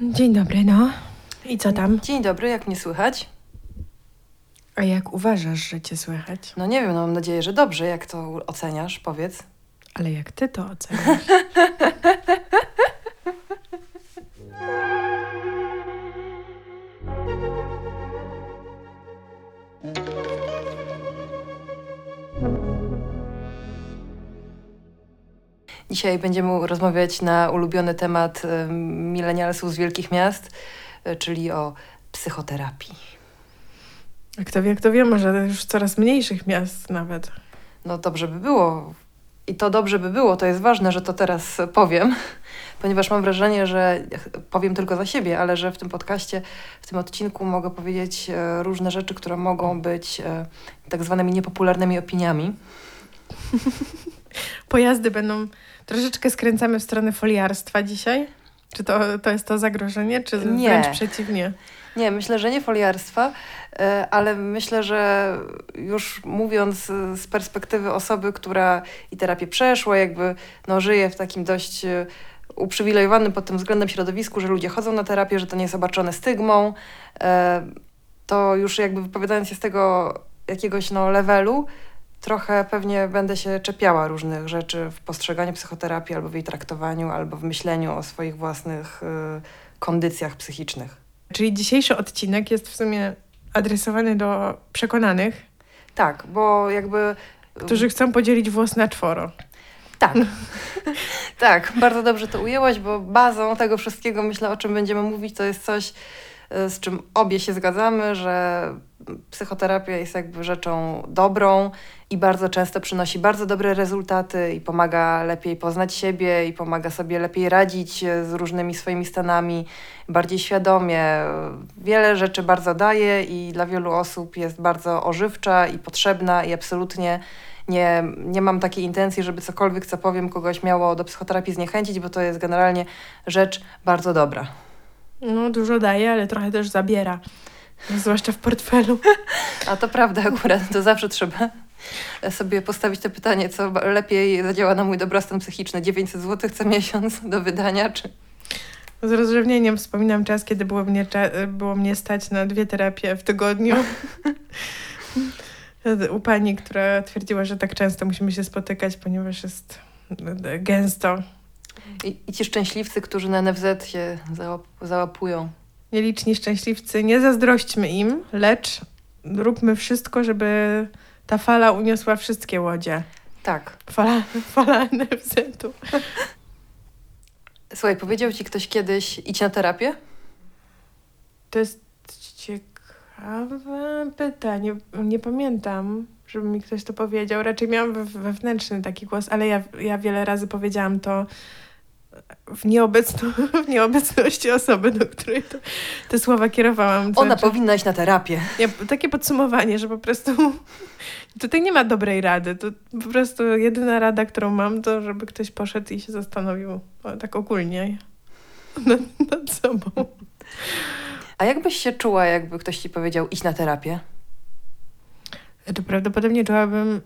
Dzień dobry, no. I co tam? Dzień dobry, jak mnie słychać? A jak uważasz, że cię słychać? No nie wiem, no mam nadzieję, że dobrze. Jak to oceniasz? Powiedz. Ale jak ty to oceniasz? Dzisiaj będziemy rozmawiać na ulubiony temat milenialsów z wielkich miast, y, czyli o psychoterapii. A kto wie, kto wie, może już coraz mniejszych miast nawet. No dobrze by było. I to dobrze by było, to jest ważne, że to teraz powiem, ponieważ mam wrażenie, że powiem tylko za siebie, ale że w tym podcaście, w tym odcinku mogę powiedzieć e, różne rzeczy, które mogą być e, tak zwanymi niepopularnymi opiniami. Pojazdy będą... Troszeczkę skręcamy w stronę foliarstwa dzisiaj? Czy to, to jest to zagrożenie, czy Nie. wręcz przeciwnie? Nie, myślę, że nie foliarstwa, e, ale myślę, że już mówiąc e, z perspektywy osoby, która i terapię przeszła, jakby no, żyje w takim dość e, uprzywilejowanym pod tym względem środowisku, że ludzie chodzą na terapię, że to nie jest obarczone stygmą, to już jakby wypowiadając się z tego jakiegoś no, levelu, trochę pewnie będę się czepiała różnych rzeczy w postrzeganiu psychoterapii, albo w jej traktowaniu, albo w myśleniu o swoich własnych e, kondycjach psychicznych. Czyli dzisiejszy odcinek jest w sumie adresowany do przekonanych, Tak, bo jakby. którzy chcą podzielić włos na czworo. Tak. tak, bardzo dobrze to ujęłaś, bo bazą tego wszystkiego, myślę, o czym będziemy mówić, to jest coś, y, z czym obie się zgadzamy, że psychoterapia jest jakby rzeczą dobrą i bardzo często przynosi bardzo dobre rezultaty i pomaga lepiej poznać siebie i pomaga sobie lepiej radzić y, z różnymi swoimi stanami, bardziej świadomie. Wiele rzeczy bardzo daje i dla wielu osób jest bardzo ożywcza i potrzebna i absolutnie nie, nie mam takiej intencji, żeby cokolwiek, co powiem, kogoś miało do psychoterapii zniechęcić, bo to jest generalnie rzecz bardzo dobra. No, dużo daje, ale trochę też zabiera. Zwłaszcza w portfelu. A to prawda akurat, to zawsze trzeba sobie postawić to pytanie, co lepiej zadziała na mój dobrostan psychiczny, 900 zł co miesiąc do wydania, czy... Z rozrzewnieniem wspominam czas, kiedy było mnie, było mnie stać na dwie terapie w tygodniu. U pani, która twierdziła, że tak często musimy się spotykać, ponieważ jest gęsto. I, I ci szczęśliwcy, którzy na NFZ się załap załapują. Nieliczni szczęśliwcy, nie zazdrośćmy im, lecz róbmy wszystko, żeby ta fala uniosła wszystkie łodzie. Tak. Fala, fala NFZ-u. Słuchaj, powiedział ci ktoś kiedyś, idź na terapię? To jest ciekawe pytanie. Nie pamiętam, żeby mi ktoś to powiedział. Raczej miałam we- wewnętrzny taki głos, ale ja, ja wiele razy powiedziałam to w, nieobecno, w nieobecności osoby, do której to, te słowa kierowałam. Ona Znaczy, powinna iść na terapię. ja, takie podsumowanie, że po prostu tutaj nie ma dobrej rady. To po prostu jedyna rada, którą mam, to żeby ktoś poszedł i się zastanowił tak ogólnie nad, nad sobą. A jak byś się czuła, jakby ktoś ci powiedział, idź na terapię? To prawdopodobnie czułabym.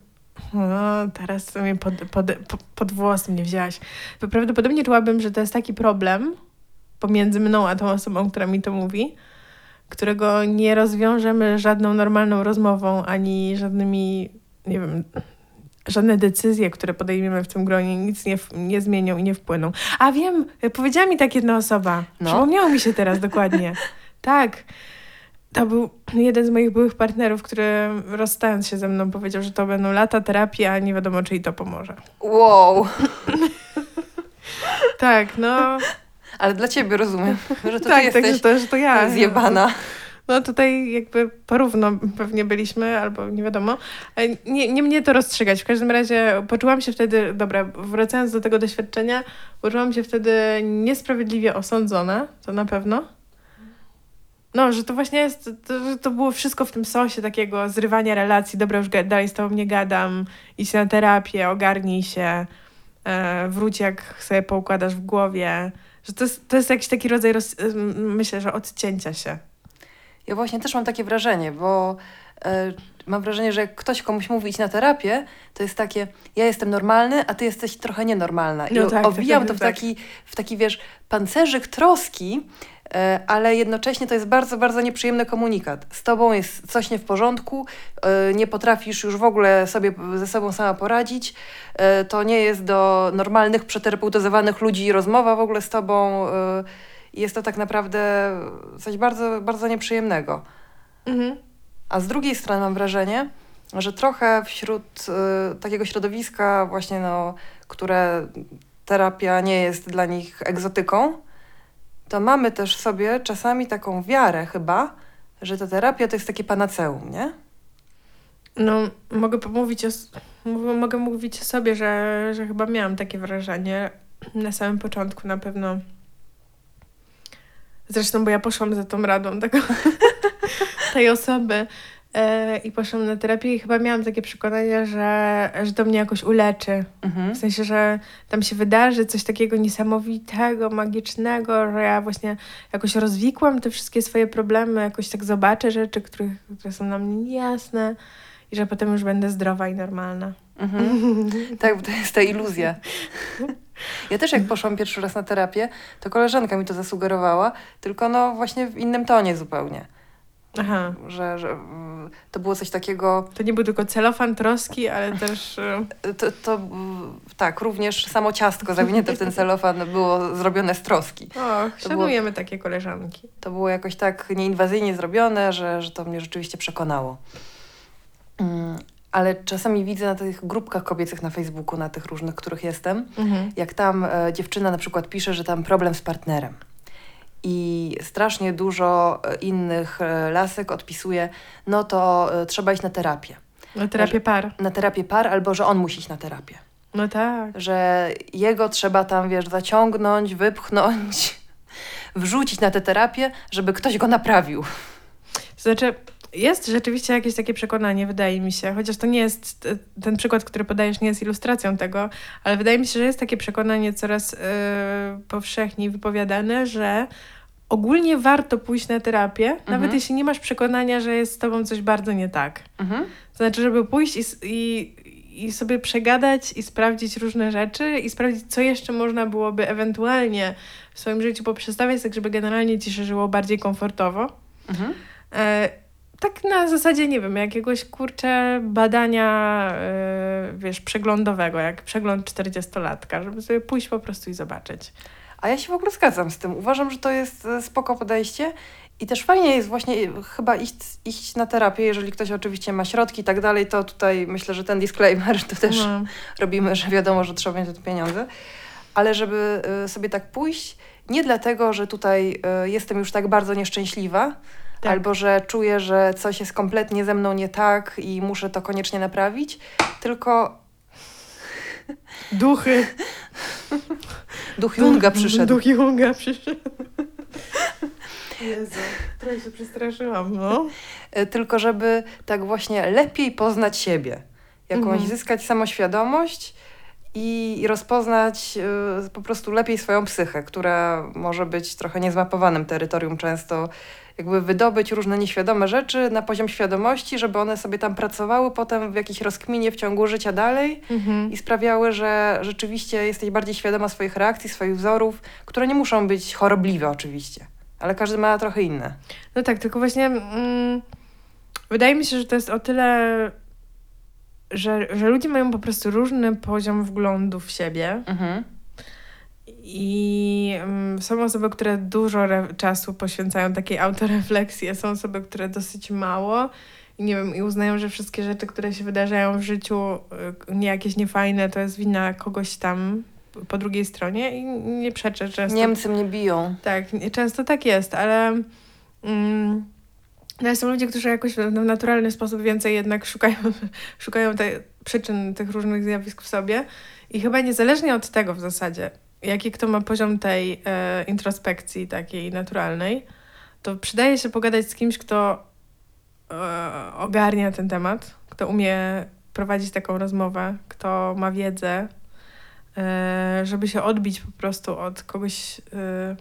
No, teraz to mnie pod, pod, po- pod włos mnie wzięłaś. Prawdopodobnie czułabym, że to jest taki problem pomiędzy mną a tą osobą, która mi to mówi, którego nie rozwiążemy żadną normalną rozmową ani żadnymi, nie wiem, żadne decyzje, które podejmiemy w tym gronie, nic nie, nie zmienią i nie wpłyną. A wiem, powiedziała mi tak jedna osoba. No. Przypomniało mi się teraz dokładnie. tak. To był jeden z moich byłych partnerów, który rozstając się ze mną powiedział, że to będą lata terapii, a nie wiadomo, czy i to pomoże. Wow! Tak, no. Ale dla ciebie rozumiem, że to tak, ty tak, że jesteś to, że to ja. zjebana. No tutaj jakby porówno pewnie byliśmy, albo nie wiadomo. E, Nie, nie mnie to rozstrzygać. W każdym razie poczułam się wtedy, dobra, wracając do tego doświadczenia, poczułam się wtedy niesprawiedliwie osądzona, to na pewno. No, że to właśnie jest, to, że to było wszystko w tym sosie takiego zrywania relacji. Dobra, już dalej z tobą nie gadam, idź na terapię, ogarnij się, e, wróć jak sobie poukładasz w głowie. Że to jest, to jest jakiś taki rodzaj, roz, myślę, że odcięcia się. Ja właśnie też mam takie wrażenie, bo e, mam wrażenie, że jak ktoś komuś mówi idź na terapię, to jest takie, ja jestem normalny, a ty jesteś trochę nienormalna. I No tak, obwijam tak, to w tak. taki, w taki, wiesz, pancerzyk troski, ale jednocześnie to jest bardzo, bardzo nieprzyjemny komunikat. Z tobą jest coś nie w porządku, e, nie potrafisz już w ogóle sobie ze sobą sama poradzić, e, to nie jest do normalnych, przeterapeutyzowanych ludzi rozmowa w ogóle z tobą. Jest to tak naprawdę coś bardzo, bardzo nieprzyjemnego. Mhm. A z drugiej strony mam wrażenie, że trochę wśród takiego środowiska właśnie, no, które terapia nie jest dla nich egzotyką, to mamy też sobie czasami taką wiarę chyba, że ta terapia to jest takie panaceum, nie? No, mogę pomówić o, mogę mówić o sobie, że, że chyba miałam takie wrażenie na samym początku na pewno. Zresztą, bo ja poszłam za tą radą tego, tej osoby, i poszłam na terapię i chyba miałam takie przekonanie, że, że to mnie jakoś uleczy. Mhm. W sensie, że tam się wydarzy coś takiego niesamowitego, magicznego, że ja właśnie jakoś rozwikłam te wszystkie swoje problemy, jakoś tak zobaczę rzeczy, których, które są dla mnie niejasne i że potem już będę zdrowa i normalna. Mhm. tak, bo to jest ta iluzja. Ja też jak poszłam pierwszy raz na terapię, to koleżanka mi to zasugerowała, tylko no właśnie w innym tonie zupełnie. Aha. Że, że mm, to było coś takiego. To nie był tylko celofan troski, ale też. E, to, to tak, również samo ciastko zawinięte w ten celofan było zrobione z troski. O, szanujemy było, takie koleżanki. To było jakoś tak nieinwazyjnie zrobione, że, że to mnie rzeczywiście przekonało. Mm, ale czasami widzę na tych grupkach kobiecych na Facebooku, na tych różnych, których jestem, mhm. jak tam e, dziewczyna na przykład pisze, że tam problem z partnerem i strasznie dużo e, innych e, lasek odpisuje, no to e, trzeba iść na terapię. Na terapię par. Na terapię par, albo że on musi iść na terapię. No tak. Że jego trzeba tam, wiesz, zaciągnąć, wypchnąć, wrzucić na tę terapię, żeby ktoś go naprawił. Znaczy, jest rzeczywiście jakieś takie przekonanie, wydaje mi się, chociaż to nie jest, ten przykład, który podajesz, nie jest ilustracją tego, ale wydaje mi się, że jest takie przekonanie coraz yy, powszechniej wypowiadane, że ogólnie warto pójść na terapię, mhm. nawet jeśli nie masz przekonania, że jest z tobą coś bardzo nie tak. Mhm. To znaczy, żeby pójść i, i, i sobie przegadać i sprawdzić różne rzeczy i sprawdzić, co jeszcze można byłoby ewentualnie w swoim życiu poprzestawiać, tak żeby generalnie ci się żyło bardziej komfortowo. Mhm. E, tak na zasadzie, nie wiem, jakiegoś kurczę badania, yy, wiesz, przeglądowego, jak przegląd 40-latka, żeby sobie pójść po prostu i zobaczyć. A ja się w ogóle zgadzam z tym. Uważam, że to jest e, spoko podejście i też fajnie jest właśnie e, chyba iść, iść na terapię, jeżeli ktoś oczywiście ma środki i tak dalej, to tutaj myślę, że ten disclaimer to też no. robimy, że wiadomo, że trzeba mieć te pieniądze. Ale żeby sobie tak pójść, nie dlatego, że tutaj jestem już tak bardzo nieszczęśliwa, tak. albo że czuję, że coś jest kompletnie ze mną nie tak i muszę to koniecznie naprawić, tylko. Duchy. Duch Junga przyszedł. Duch Junga przyszedł. Jezu, trochę się przestraszyłam, no. E, tylko żeby tak właśnie lepiej poznać siebie. Jakąś mhm. zyskać samoświadomość i rozpoznać y, po prostu lepiej swoją psychę, która może być trochę niezmapowanym terytorium często jakby wydobyć różne nieświadome rzeczy na poziom świadomości, żeby one sobie tam pracowały potem w jakiejś rozkminie w ciągu życia dalej mhm. i sprawiały, że rzeczywiście jesteś bardziej świadoma swoich reakcji, swoich wzorów, które nie muszą być chorobliwe oczywiście, ale każdy ma trochę inne. No tak, tylko właśnie mm, wydaje mi się, że to jest o tyle że, że ludzie mają po prostu różny poziom wglądu w siebie. Mhm. I um, są osoby, które dużo czasu poświęcają takiej autorefleksji, a są osoby, które dosyć mało i nie wiem, i uznają, że wszystkie rzeczy, które się wydarzają w życiu, y, nie jakieś niefajne, to jest wina kogoś tam po drugiej stronie i nie przeczę często. Niemcy mnie biją. Tak, często tak jest, ale mm, no są ludzie, którzy jakoś w naturalny sposób więcej jednak szukają, szukają te przyczyn tych różnych zjawisk w sobie i chyba niezależnie od tego w zasadzie, jaki kto ma poziom tej e, introspekcji takiej naturalnej, to przydaje się pogadać z kimś, kto e, ogarnia ten temat, kto umie prowadzić taką rozmowę, kto ma wiedzę, e, żeby się odbić po prostu od kogoś e,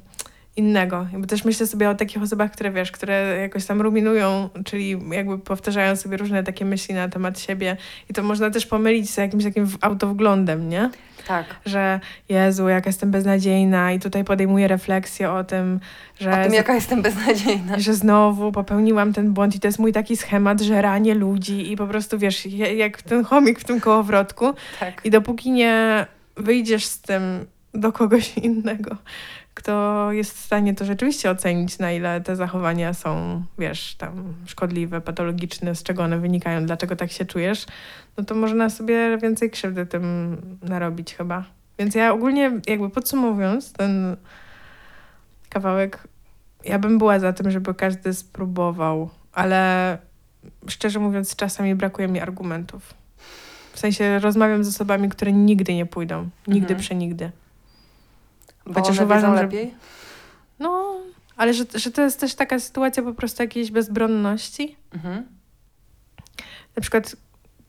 innego. Bo też myślę sobie o takich osobach, które wiesz, które jakoś tam ruminują, czyli jakby powtarzają sobie różne takie myśli na temat siebie i to można też pomylić z jakimś takim autowglądem, nie? Tak. Że Jezu, jaka jestem beznadziejna i tutaj podejmuję refleksję o tym, że... O tym, jaka jestem beznadziejna. Że znowu popełniłam ten błąd i to jest mój taki schemat, że ranię ludzi i po prostu wiesz, jak ten chomik w tym kołowrotku. Tak. I dopóki nie wyjdziesz z tym do kogoś innego, kto jest w stanie to rzeczywiście ocenić, na ile te zachowania są, wiesz, tam szkodliwe, patologiczne, z czego one wynikają, dlaczego tak się czujesz, no to można sobie więcej krzywdy tym narobić chyba. Więc ja ogólnie, jakby podsumowując ten kawałek, ja bym była za tym, żeby każdy spróbował, ale szczerze mówiąc, czasami brakuje mi argumentów. W sensie rozmawiam z osobami, które nigdy nie pójdą. Nigdy, Mhm. przenigdy. Bo Chociaż uważam, że- lepiej. No, ale że, że to jest też taka sytuacja po prostu jakiejś bezbronności. Mhm. Na przykład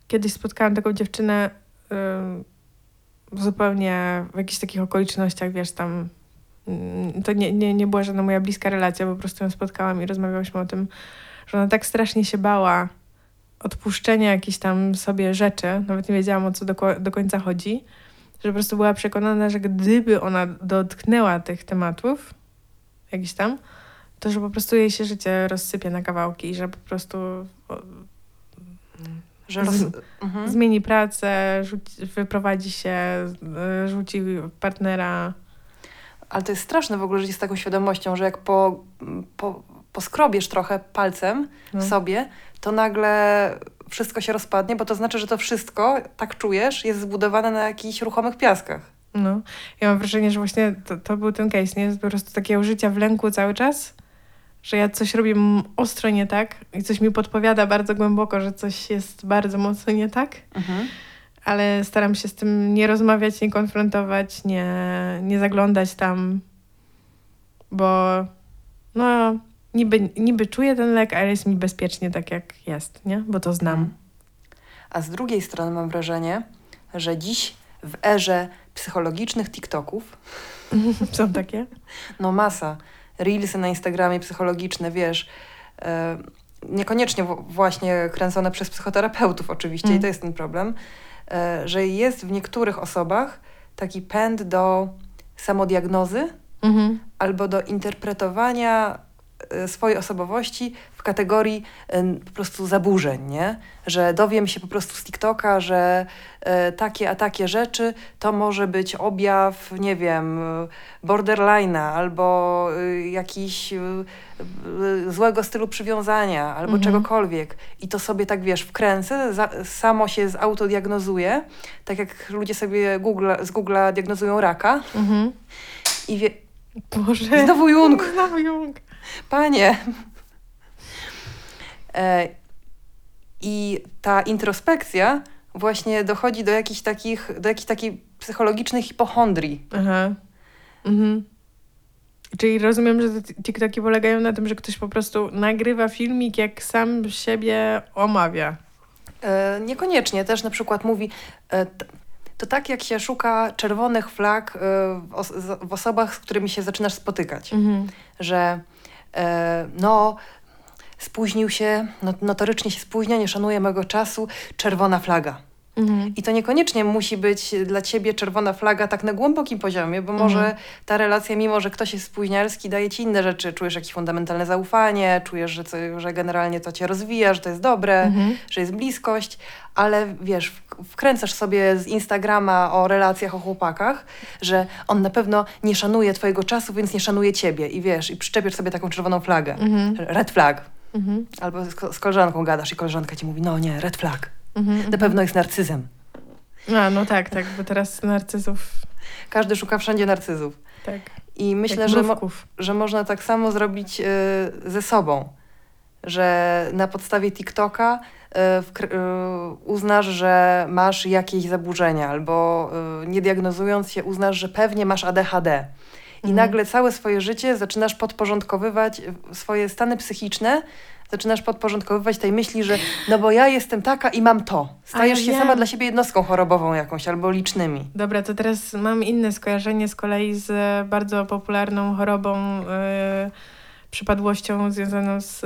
kiedyś spotkałam taką dziewczynę ym, zupełnie w jakichś takich okolicznościach, wiesz, tam mm, to nie, nie, nie była żadna moja bliska relacja, po prostu ją spotkałam i rozmawiałyśmy o tym, że ona tak strasznie się bała odpuszczenia jakichś tam sobie rzeczy, nawet nie wiedziałam o co do, do końca chodzi, że po prostu była przekonana, że gdyby ona dotknęła tych tematów, jakiś tam, to że po prostu jej się życie rozsypie na kawałki i że po prostu Że roz... Mhm. zmieni pracę, rzuci, wyprowadzi się, y, rzuci partnera. Ale to jest straszne w ogóle żyć z taką świadomością, że jak po, po, poskrobiesz trochę palcem No. sobie, to nagle wszystko się rozpadnie, bo to znaczy, że to wszystko, tak czujesz, jest zbudowane na jakichś ruchomych piaskach. No. Ja mam wrażenie, że właśnie to, to był ten case, nie? Jest po prostu takiego życia w lęku cały czas, że ja coś robię ostro nie tak i coś mi podpowiada bardzo głęboko, że coś jest bardzo mocno nie tak, ale staram się z tym nie rozmawiać, nie konfrontować, nie, nie zaglądać tam, bo no niby, niby czuję ten lek, ale jest mi bezpiecznie tak jak jest, nie? Bo to znam. A z drugiej strony mam wrażenie, że dziś w erze psychologicznych TikToków, Są takie? no masa, reelsy na Instagramie psychologiczne, wiesz, e, niekoniecznie właśnie kręcone przez psychoterapeutów oczywiście Mm. i to jest ten problem, e, że jest w niektórych osobach taki pęd do samodiagnozy Mhm. albo do interpretowania swojej osobowości w kategorii e, po prostu zaburzeń, nie? Że dowiem się po prostu z TikToka, że e, takie a takie rzeczy to może być objaw, nie wiem, e, borderline'a albo e, jakiś e, e, złego stylu przywiązania albo Mhm. czegokolwiek. I to sobie tak, wiesz, wkręcę, za, samo się zautodiagnozuje, tak jak ludzie sobie Google, z Google'a diagnozują raka Mhm. i wie, Boże. Znowu Jung. Znowu Jung. Panie. E, I ta introspekcja właśnie dochodzi do jakichś takich, do jakichś takiej psychologicznej hipochondrii. Aha. Mhm. Czyli rozumiem, że te TikToki polegają na tym, że ktoś po prostu nagrywa filmik, jak sam siebie omawia. E, niekoniecznie też na przykład mówi, e, to tak jak się szuka czerwonych flag e, w, os- w osobach, z którymi się zaczynasz spotykać. Mhm. że no, spóźnił się, no, notorycznie się spóźnia, nie szanuje mego czasu, czerwona flaga. Mhm. I to niekoniecznie musi być dla ciebie czerwona flaga tak na głębokim poziomie, bo może Mhm. ta relacja, mimo że ktoś jest spóźnialski, daje ci inne rzeczy. Czujesz jakieś fundamentalne zaufanie, czujesz, że, co, że generalnie to cię rozwija, że to jest dobre, Mhm. że jest bliskość, ale wiesz, wkręcasz sobie z Instagrama o relacjach, o chłopakach, że on na pewno nie szanuje twojego czasu, więc nie szanuje ciebie. I wiesz, i przyczepiasz sobie taką czerwoną flagę. Mhm. Red flag. Mhm. Albo z, z koleżanką gadasz i koleżanka ci mówi, no nie, red flag. Mhm. Na pewno jest narcyzem. A, no tak, tak, bo teraz narcyzów, Każdy szuka wszędzie narcyzów. tak. I myślę, jak że, mo- mrówków. że można tak samo zrobić y, ze sobą. Że na podstawie TikToka y, wkr- y, uznasz, że masz jakieś zaburzenia, albo y, nie diagnozując się, uznasz, że pewnie masz ADHD. I Mhm. nagle całe swoje życie zaczynasz podporządkowywać swoje stany psychiczne zaczynasz podporządkowywać tej myśli, że no bo ja jestem taka i mam to. Stajesz ja się wiem. sama dla siebie jednostką chorobową jakąś albo licznymi. Dobra, to teraz mam inne skojarzenie z kolei z e, bardzo popularną chorobą, e, przypadłością związaną z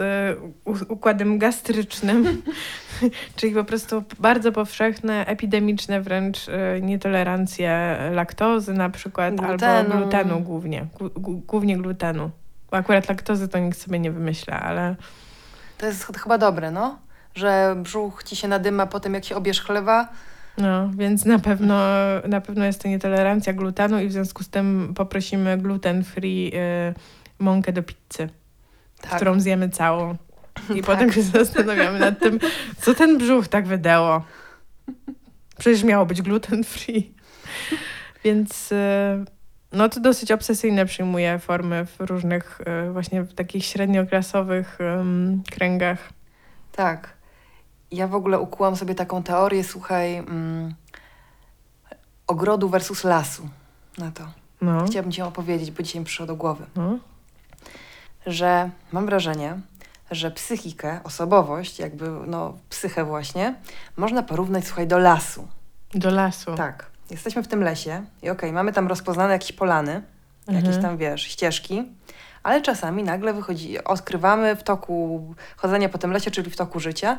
u- układem gastrycznym, czyli po prostu bardzo powszechne, epidemiczne wręcz e, nietolerancje laktozy na przykład, Glutenu. albo glutenu głównie, głównie glutenu. Akurat laktozy to nikt sobie nie wymyśla, ale To jest ch- chyba dobre, no? Że brzuch ci się nadyma po tym, jak się obierz chlewa. no, więc na pewno, na pewno jest to nietolerancja glutenu i w związku z tym poprosimy gluten-free e, mąkę do pizzy. Tak. którą zjemy całą. I Tak. potem się zastanawiamy nad tym, co ten brzuch tak wydało. Przecież miało być gluten free. Więc y, no to dosyć obsesyjne przyjmuje formy w różnych y, właśnie w takich średnioklasowych ym, kręgach. Tak. Ja w ogóle ukułam sobie taką teorię, słuchaj, mm, ogrodu versus lasu na to. No, Chciałabym Ci opowiedzieć, bo dzisiaj mi przyszło do głowy. no. Że mam wrażenie, że psychikę, osobowość, jakby no psychę właśnie, można porównać, słuchaj, do lasu. Do lasu. Tak. Jesteśmy w tym lesie i okej, mamy tam rozpoznane jakieś polany, jakieś Mhm. tam, wiesz, ścieżki, ale czasami nagle wychodzi, odkrywamy w toku chodzenia po tym lesie, czyli w toku życia,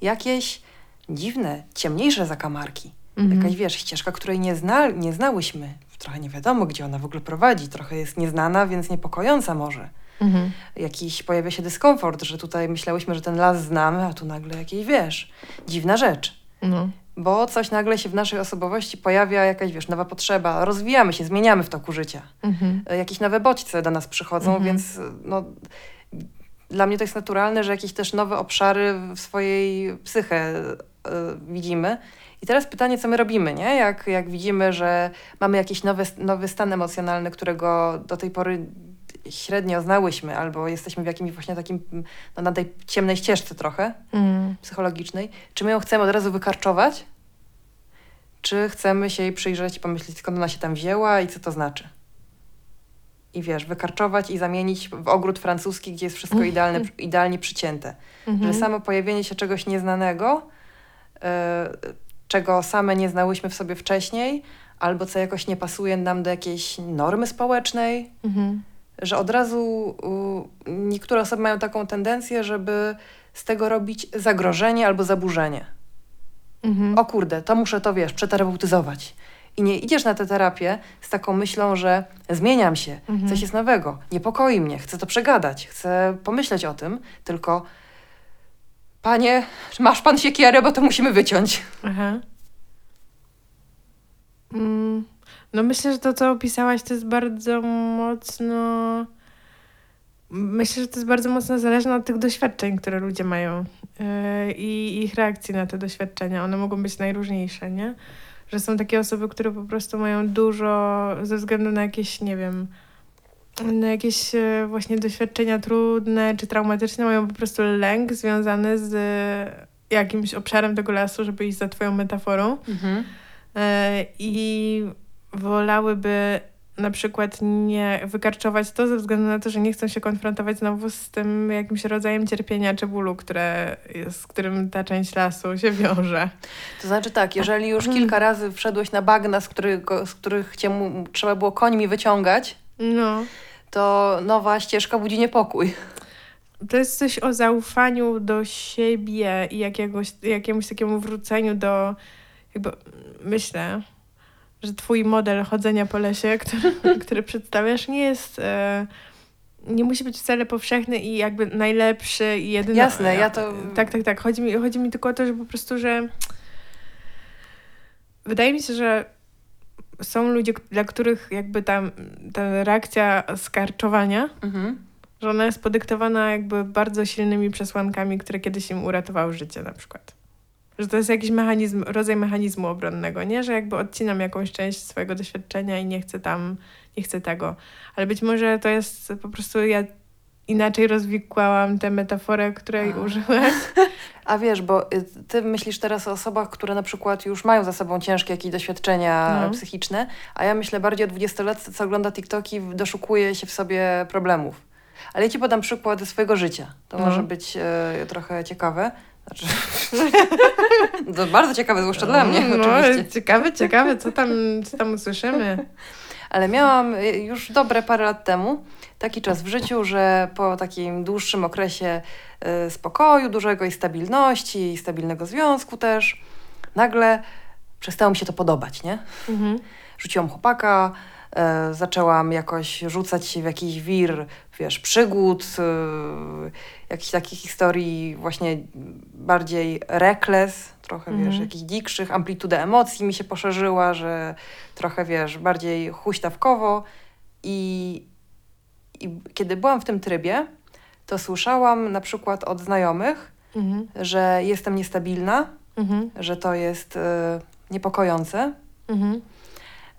jakieś dziwne, ciemniejsze zakamarki. Mhm. Jakaś, wiesz, ścieżka, której nie, zna, nie znałyśmy. Trochę nie wiadomo, gdzie ona w ogóle prowadzi. Trochę jest nieznana, więc niepokojąca może. Mhm. Jakiś pojawia się dyskomfort, że tutaj myślałyśmy, że ten las znamy, a tu nagle jakieś, wiesz, dziwna rzecz. No. Bo coś nagle się w naszej osobowości pojawia, jakaś, wiesz, nowa potrzeba. Rozwijamy się, zmieniamy w toku życia. Mhm. E, Jakieś nowe bodźce do nas przychodzą, Mhm. więc e, no, dla mnie to jest naturalne, że jakieś też nowe obszary w swojej psyche e, widzimy. I teraz pytanie, co my robimy, nie? Jak, jak widzimy, że mamy jakiś nowy, nowy stan emocjonalny, którego do tej pory średnio znałyśmy, albo jesteśmy w jakimś właśnie takim, no, na tej ciemnej ścieżce trochę Mm. psychologicznej, czy my ją chcemy od razu wykarczować, czy chcemy się jej przyjrzeć i pomyśleć, skąd ona się tam wzięła i co to znaczy. I wiesz, wykarczować i zamienić w ogród francuski, gdzie jest wszystko idealne, idealnie przycięte. Mhm. Że samo pojawienie się czegoś nieznanego, e, czego same nie znałyśmy w sobie wcześniej, albo co jakoś nie pasuje nam do jakiejś normy społecznej, Mhm. Że od razu niektóre osoby mają taką tendencję, żeby z tego robić zagrożenie albo zaburzenie. Mhm. O kurde, to muszę to, wiesz, przeterapeutyzować. I nie idziesz na tę terapię z taką myślą, że zmieniam się, Mhm. coś jest nowego, niepokoi mnie, chcę to przegadać, chcę pomyśleć o tym, tylko panie, masz pan siekierę, bo to musimy wyciąć. Aha. Mm, no myślę, że to, co opisałaś, to jest bardzo mocno... Myślę, że to jest bardzo mocno zależne od tych doświadczeń, które ludzie mają yy, i ich reakcji na te doświadczenia. One mogą być najróżniejsze, nie? Że są takie osoby, które po prostu mają dużo ze względu na jakieś, nie wiem, na jakieś e, właśnie doświadczenia trudne czy traumatyczne, mają po prostu lęk związany z jakimś obszarem tego lasu, żeby iść za twoją metaforą. E, I wolałyby na przykład nie wykarczować to ze względu na to, że nie chcą się konfrontować znowu z tym jakimś rodzajem cierpienia czy bólu, które, z którym ta część lasu się wiąże. To znaczy tak, jeżeli już kilka razy wszedłeś na bagna, z, którego, z których cię mu, trzeba było końmi wyciągać, No. to nowa ścieżka budzi niepokój. To jest coś o zaufaniu do siebie i jakiegoś, jakiemuś takiemu wróceniu do, jakby myślę, że twój model chodzenia po lesie, który, który przedstawiasz, nie jest, e, nie musi być wcale powszechny i jakby najlepszy i jedyny. Jasne, ja to- Tak, tak, tak. Chodzi mi, chodzi mi tylko o to, że po prostu, że wydaje mi się, że są ludzie, dla których jakby tam ta reakcja skarczowania Mhm. że ona jest podyktowana jakby bardzo silnymi przesłankami, które kiedyś im uratowały życie na przykład. Że to jest jakiś mechanizm, rodzaj mechanizmu obronnego, nie? Że jakby odcinam jakąś część swojego doświadczenia i nie chcę tam, nie chcę tego. Ale być może to jest po prostu ja inaczej rozwikłałam tę metaforę, której A. użyłeś. A wiesz, bo y, ty myślisz teraz o osobach, które na przykład już mają za sobą ciężkie jakieś doświadczenia No. psychiczne, a ja myślę bardziej o dwudziestolatce, co ogląda TikToki, doszukuje się w sobie problemów. Ale ja ci podam przykład swojego życia. To No. może być e, trochę ciekawe. Znaczy, to bardzo ciekawe, zwłaszcza dla mnie no, oczywiście. Ciekawe, ciekawe, co tam, co tam usłyszymy. Ale miałam y, już dobre parę lat temu taki czas w życiu, że po takim dłuższym okresie y, spokoju, dużego i stabilności, i stabilnego związku też, nagle przestało mi się to podobać, nie? Mhm. Rzuciłam chłopaka, e, zaczęłam jakoś rzucać się w jakiś wir, wiesz, przygód, e, jakichś takich historii właśnie bardziej reckless, trochę, Mhm. wiesz, jakichś dzikszych, amplituda emocji mi się poszerzyła, że trochę, wiesz, bardziej huśtawkowo i, i kiedy byłam w tym trybie, to słyszałam na przykład od znajomych, Mhm. że jestem niestabilna, Mhm. że to jest e, niepokojące, Mhm.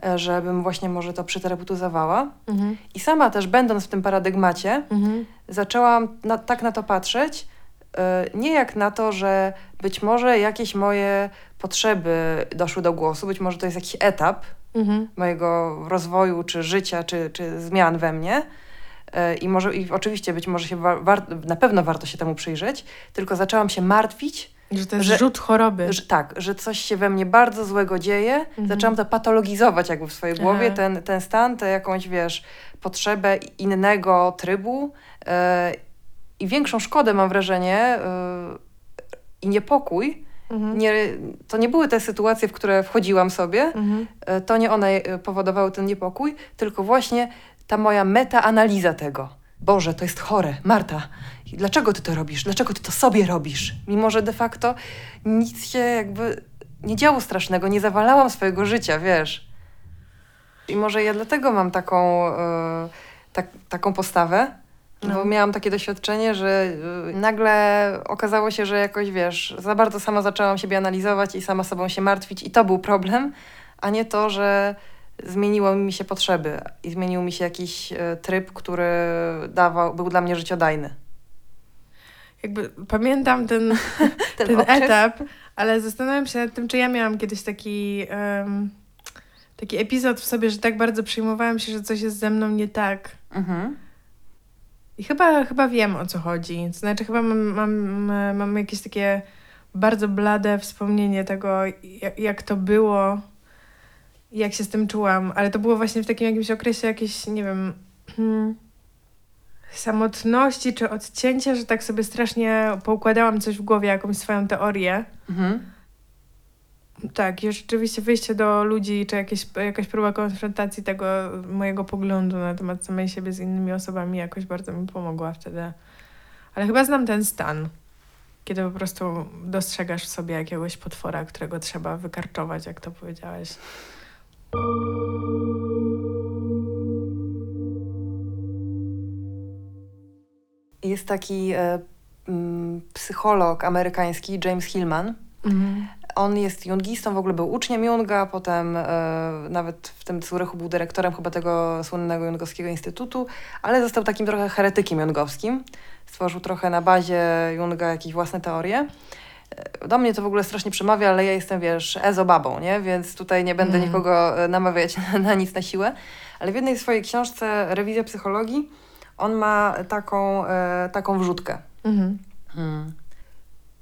E, żebym właśnie może to przeterapeutyzowała. Mhm. I sama też będąc w tym paradygmacie, Mhm. zaczęłam na, tak na to patrzeć, e, nie jak na to, że być może jakieś moje potrzeby doszły do głosu, być może to jest jakiś etap Mhm. mojego rozwoju, czy życia, czy, czy zmian we mnie. E, I może, i oczywiście być może się wa- war, na pewno warto się temu przyjrzeć, tylko zaczęłam się martwić, Że to jest Że- rzut choroby. że tak, że coś się we mnie bardzo złego dzieje. Mhm. Zaczęłam to patologizować jakby w swojej głowie, Aha. ten, ten stan, tę jakąś, wiesz, potrzebę innego trybu e, i większą szkodę mam wrażenie e, i niepokój. Mhm. Nie, to nie były te sytuacje, w które wchodziłam sobie, Mhm. e, to nie one powodowały ten niepokój, tylko właśnie ta moja metaanaliza tego. Boże, to jest chore, Marta, dlaczego ty to robisz? Dlaczego ty to sobie robisz? Mimo, że de facto nic się jakby nie działo strasznego, nie zawalałam swojego życia, wiesz. I może ja dlatego mam taką, e, tak, taką postawę, No. bo miałam takie doświadczenie, że y, nagle okazało się, że jakoś, wiesz, za bardzo sama zaczęłam siebie analizować i sama sobą się martwić i to był problem, a nie to, że zmieniły mi się potrzeby i zmienił mi się jakiś y, tryb, który dawał, był dla mnie życiodajny. Jakby pamiętam ten, Ten, ten etap, ale zastanawiam się nad tym, czy ja miałam kiedyś taki, em, taki epizod w sobie, że tak bardzo przejmowałam się, że coś jest ze mną nie tak. Mhm. I chyba, chyba wiem o co chodzi. To znaczy, chyba mam, mam, mam jakieś takie bardzo blade wspomnienie tego, jak, jak to było, jak się z tym czułam, ale to było właśnie w takim jakimś okresie jakiejś, nie wiem, hmm, samotności czy odcięcia, że tak sobie strasznie poukładałam coś w głowie, jakąś swoją teorię. Mhm. Tak, i rzeczywiście wyjście do ludzi, czy jakieś, jakaś próba konfrontacji tego mojego poglądu na temat samej siebie z innymi osobami jakoś bardzo mi pomogła wtedy. Ale chyba znam ten stan, kiedy po prostu dostrzegasz w sobie jakiegoś potwora, którego trzeba wykarczować, jak to powiedziałeś. Jest taki e, mm, psycholog amerykański, James Hillman, Mhm. On jest jungistą, w ogóle był uczniem Junga, potem e, nawet w tym Zurychu był dyrektorem chyba tego słynnego Jungowskiego Instytutu, ale został takim trochę heretykiem jungowskim. Stworzył trochę na bazie Junga jakieś własne teorie. E, Do mnie to w ogóle strasznie przemawia, ale ja jestem, wiesz, ezobabą, nie? Więc tutaj nie będę Mm. nikogo e, namawiać na, na nic na siłę. Ale w jednej swojej książce Rewizja psychologii on ma taką, e, taką wrzutkę. Hmm.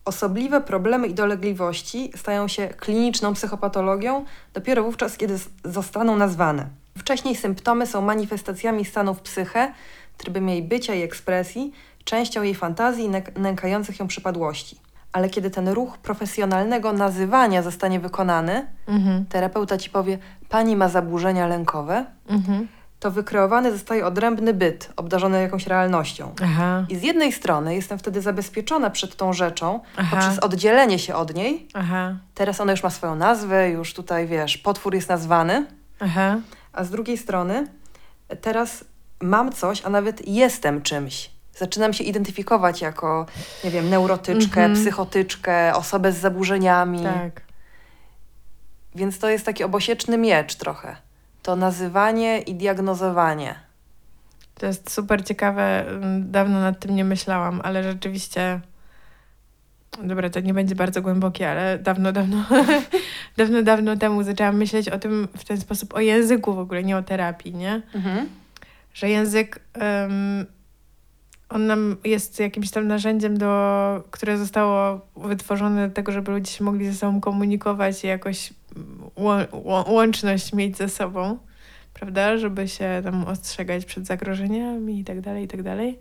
Osobliwe problemy i dolegliwości stają się kliniczną psychopatologią dopiero wówczas, kiedy zostaną nazwane. Wcześniej symptomy są manifestacjami stanów psyche, trybem jej bycia i ekspresji, częścią jej fantazji i nęk- nękających ją przypadłości. Ale kiedy ten ruch profesjonalnego nazywania zostanie wykonany, Mhm. terapeuta ci powie, pani ma zaburzenia lękowe, Mhm. to wykreowany zostaje odrębny byt, obdarzony jakąś realnością. Aha. I z jednej strony jestem wtedy zabezpieczona przed tą rzeczą Aha. poprzez oddzielenie się od niej. Aha. Teraz ona już ma swoją nazwę, już tutaj wiesz, potwór jest nazwany. Aha. A z drugiej strony teraz mam coś, a nawet jestem czymś. Zaczynam się identyfikować jako, nie wiem, neurotyczkę, Mhm. psychotyczkę, osobę z zaburzeniami. Tak. Więc to jest taki obosieczny miecz trochę. To nazywanie i diagnozowanie. To jest super ciekawe. mm, Dawno nad tym nie myślałam, ale rzeczywiście. Dobra, to nie będzie bardzo głębokie, ale dawno, dawno, dawno, dawno temu zaczęłam myśleć o tym w ten sposób, o języku w ogóle, nie o terapii, nie? Mhm. Że język em, on nam jest jakimś tam narzędziem, do, które zostało wytworzone do tego, żeby ludzie się mogli ze sobą komunikować i jakoś łączność mieć ze sobą, prawda? Żeby się tam ostrzegać przed zagrożeniami i tak dalej, i tak dalej.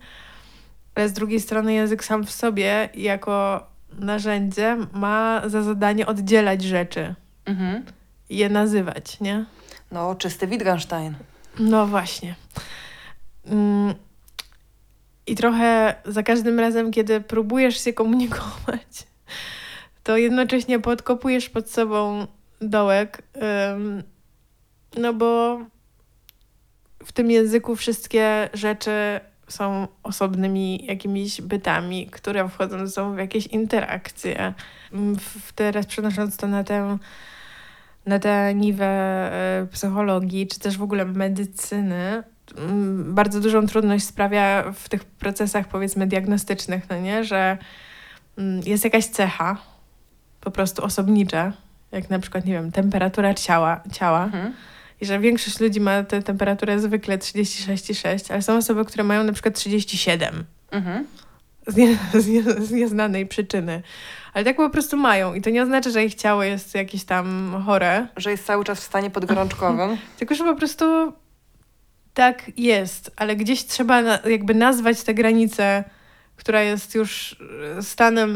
Ale z drugiej strony język sam w sobie jako narzędzie ma za zadanie oddzielać rzeczy Mhm. i je nazywać, nie? No, czysty Wittgenstein. No właśnie. Mm. I trochę za każdym razem, kiedy próbujesz się komunikować, to jednocześnie podkopujesz pod sobą dołek. No bo w tym języku wszystkie rzeczy są osobnymi jakimiś bytami, które wchodzą ze sobą w jakieś interakcje. Mm, Teraz przenosząc to na tę na tę niwę e, psychologii, czy też w ogóle medycyny, bardzo dużą trudność sprawia w tych procesach, powiedzmy, diagnostycznych, no nie? Że mm, jest jakaś cecha, po prostu osobnicza, jak na przykład, nie wiem, temperatura ciała, ciała Mhm. i że większość ludzi ma tę temperaturę zwykle 36,6, ale są osoby, które mają na przykład 37 Mhm. z, nie, z, nie, z nieznanej przyczyny. Ale tak po prostu mają i to nie oznacza, że ich ciało jest jakieś tam chore, Że jest cały czas w stanie podgorączkowym. tylko że po prostu tak jest, ale gdzieś trzeba jakby nazwać tę granicę, która jest już e, stanem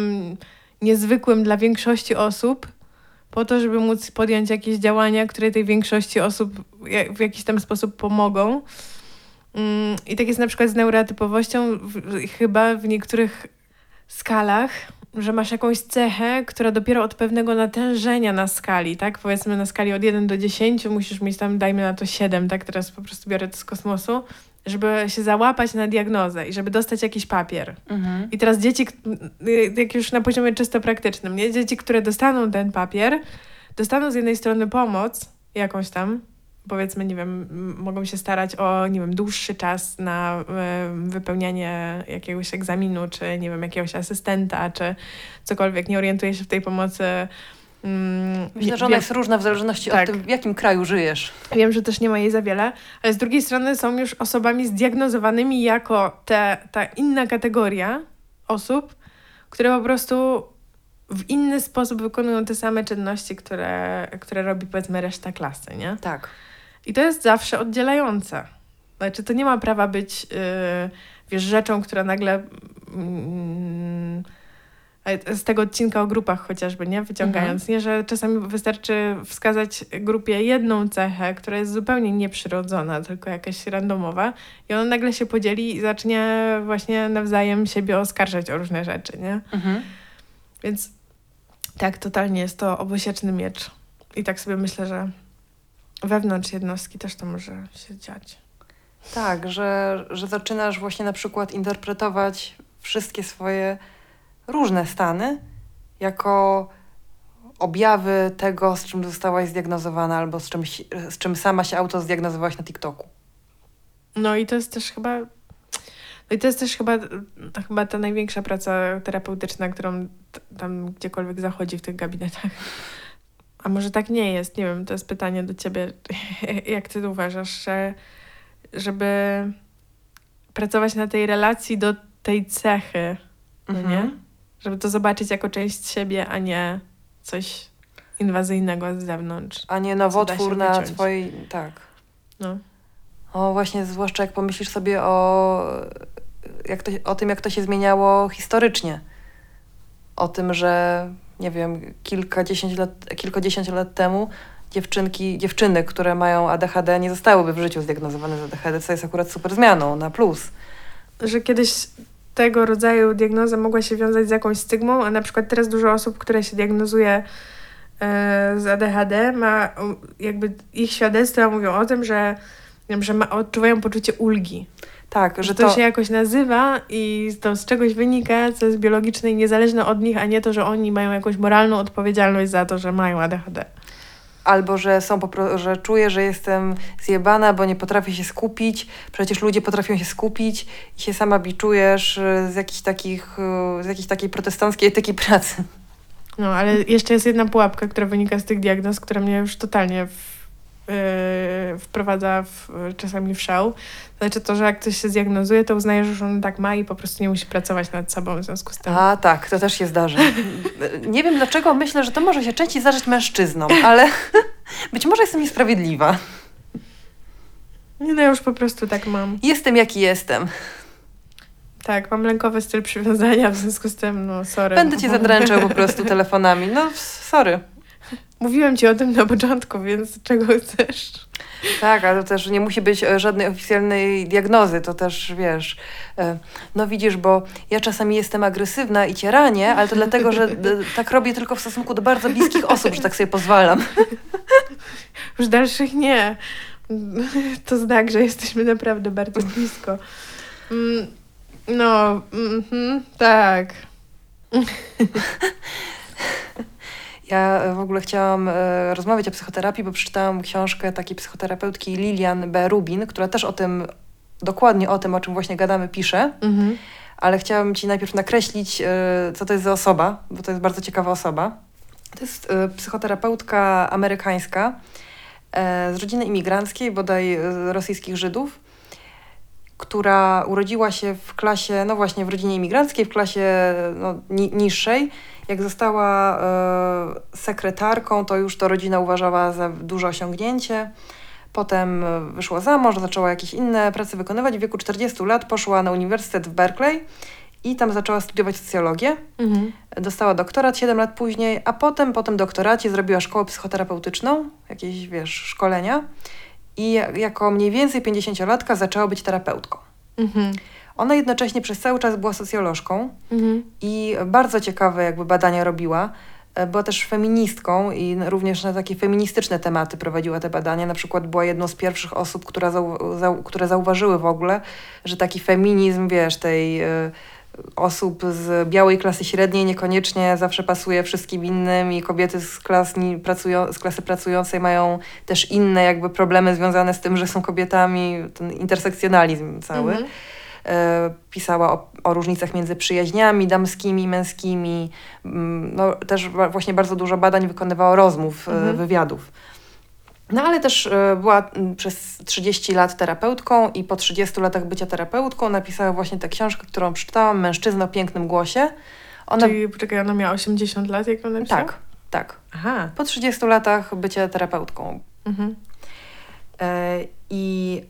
niezwykłym dla większości osób, po to, żeby móc podjąć jakieś działania, które tej większości osób w jakiś tam sposób pomogą. Mm, I tak jest na przykład z neurotypowością, chyba w niektórych skalach, że masz jakąś cechę, która dopiero od pewnego natężenia na skali, tak? Powiedzmy na skali od 1 do 10 musisz mieć tam, dajmy na to 7, tak? Teraz po prostu biorę to z kosmosu, żeby się załapać na diagnozę i żeby dostać jakiś papier. Mhm. I teraz dzieci, jak już na poziomie czysto praktycznym, nie? Dzieci, które dostaną ten papier, dostaną z jednej strony pomoc jakąś tam, powiedzmy, nie wiem, mogą się starać o, nie wiem, dłuższy czas na wypełnianie jakiegoś egzaminu, czy, nie wiem, jakiegoś asystenta, czy cokolwiek. Nie orientuję się w tej pomocy. Mm, Myślę, że ona jest różna w zależności Tak. od tym, w jakim kraju żyjesz. Wiem, że też nie ma jej za wiele, ale z drugiej strony są już osobami zdiagnozowanymi jako te, ta inna kategoria osób, które po prostu w inny sposób wykonują te same czynności, które, które robi powiedzmy reszta klasy, nie? Tak. I to jest zawsze oddzielające. Znaczy, to nie ma prawa być, yy, wiesz, rzeczą, która nagle a z tego odcinka o grupach chociażby, nie? Wyciągając, nie? Że czasami wystarczy wskazać grupie jedną cechę, która jest zupełnie nieprzyrodzona, tylko jakaś randomowa i ona nagle się podzieli i zacznie właśnie nawzajem siebie oskarżać o różne rzeczy, nie? Mhm. Więc tak, totalnie jest to obosieczny miecz. I tak sobie myślę, że wewnątrz jednostki też to może się dziać. Tak, że, że zaczynasz właśnie na przykład interpretować wszystkie swoje różne stany jako objawy tego, z czym zostałaś zdiagnozowana albo z, czymś, z czym sama się autozdiagnozowałaś na TikToku. No i to jest też chyba. No i to jest też chyba, chyba ta największa praca terapeutyczna, którą tam gdziekolwiek zachodzi w tych gabinetach. A może tak nie jest? Nie wiem, to jest pytanie do ciebie. Jak ty uważasz, że żeby pracować na tej relacji do tej cechy, no Mhm. nie? Żeby to zobaczyć jako część siebie, a nie coś inwazyjnego z zewnątrz. A nie nowotwór na twojej... Tak. No. O, właśnie, zwłaszcza jak pomyślisz sobie o, jak to, o tym, jak to się zmieniało historycznie. O tym, że nie wiem, kilkadziesiąt lat, kilkadziesiąt lat temu dziewczynki, dziewczyny, które mają ADHD, nie zostałyby w życiu zdiagnozowane z ADHD, co jest akurat super zmianą na plus. że kiedyś tego rodzaju diagnoza mogła się wiązać z jakąś stygmą, a na przykład teraz dużo osób, które się diagnozuje e, z ADHD, ma jakby ich świadectwa mówią o tym, że, że ma, odczuwają poczucie ulgi. Tak, Że to, to, się jakoś nazywa i to z czegoś wynika, co jest biologiczne i niezależne od nich, a nie to, że oni mają jakąś moralną odpowiedzialność za to, że mają ADHD. albo że są po pro- że czuję, że jestem zjebana, bo nie potrafię się skupić. Przecież ludzie potrafią się skupić i się sama biczujesz y, z jakichś takich, y, z jakiejś takiej protestanckiej etyki pracy. No, ale jeszcze jest jedna pułapka, która wynika z tych diagnoz, która mnie już totalnie w, yy, wprowadza w, czasami w szał. Znaczy to, że jak ktoś się zdiagnozuje, to uznaje, że już on tak ma i po prostu nie musi pracować nad sobą w związku z tym. A tak, to też się zdarza. Nie wiem dlaczego, myślę, że to może się częściej zdarzyć mężczyznom, ale być może jestem niesprawiedliwa. Nie no, ja już po prostu tak mam. Jestem jaki jestem. Tak, mam lękowy styl przywiązania, w związku z tym, no sorry. Będę cię zadręczał po prostu telefonami. No, sorry. Mówiłem ci o tym na początku, więc czego chcesz? Tak, ale to też nie musi być e, żadnej oficjalnej diagnozy, to też wiesz. e, No widzisz, bo ja czasami jestem agresywna i cię ranię, ale to dlatego, że e, tak robię tylko w stosunku do bardzo bliskich osób, że tak sobie pozwalam. Już dalszych nie. To znak, że jesteśmy naprawdę bardzo blisko. Mm, No, mhm, tak. Ja e, w ogóle chciałam e, rozmawiać o psychoterapii, bo przeczytałam książkę takiej psychoterapeutki Lilian B. Rubin, która też o tym, dokładnie o tym, o czym właśnie gadamy, pisze. Mhm. ale chciałabym Ci najpierw nakreślić, e, co to jest za osoba, bo to jest bardzo ciekawa osoba. To jest psychoterapeutka amerykańska z rodziny imigranckiej, bodaj rosyjskich Żydów, która urodziła się w klasie, no właśnie w rodzinie imigranckiej, w klasie no, ni niższej. Jak została e, sekretarką, to już to rodzina uważała za duże osiągnięcie. Potem e, wyszła za mąż, zaczęła jakieś inne prace wykonywać. W wieku 40 lat poszła na uniwersytet w Berkeley i tam zaczęła studiować socjologię. Mhm. Dostała doktorat 7 lat później, a potem po tym doktoracie zrobiła szkołę psychoterapeutyczną, jakieś, wiesz, szkolenia. I jako mniej więcej 50-latka zaczęła być terapeutką. Mhm. Ona jednocześnie przez cały czas była socjolożką Mhm. i bardzo ciekawe jakby badania robiła. E, Była też feministką i również na takie feministyczne tematy prowadziła te badania. Na przykład była jedną z pierwszych osób, która zau zau które zauważyły w ogóle, że taki feminizm, wiesz, tej e, osób z białej klasy średniej niekoniecznie zawsze pasuje wszystkim innym i kobiety z, klas, pracują, z klasy pracującej mają też inne jakby problemy związane z tym, że są kobietami, ten intersekcjonalizm cały Mhm. E, pisała o, o różnicach między przyjaźniami damskimi, męskimi. Mm, No, też właśnie bardzo dużo badań wykonywała rozmów, e, Mhm. wywiadów. No ale też e, była mm, przez 30 lat terapeutką i po 30 latach bycia terapeutką napisała właśnie tę książkę, którą przeczytałam, Mężczyzna o pięknym głosie. Ona... Czyli, poczekaj, ona miała 80 lat, jak ją napisała? Tak, tak. Aha. Po 30 latach bycia terapeutką. Mhm. I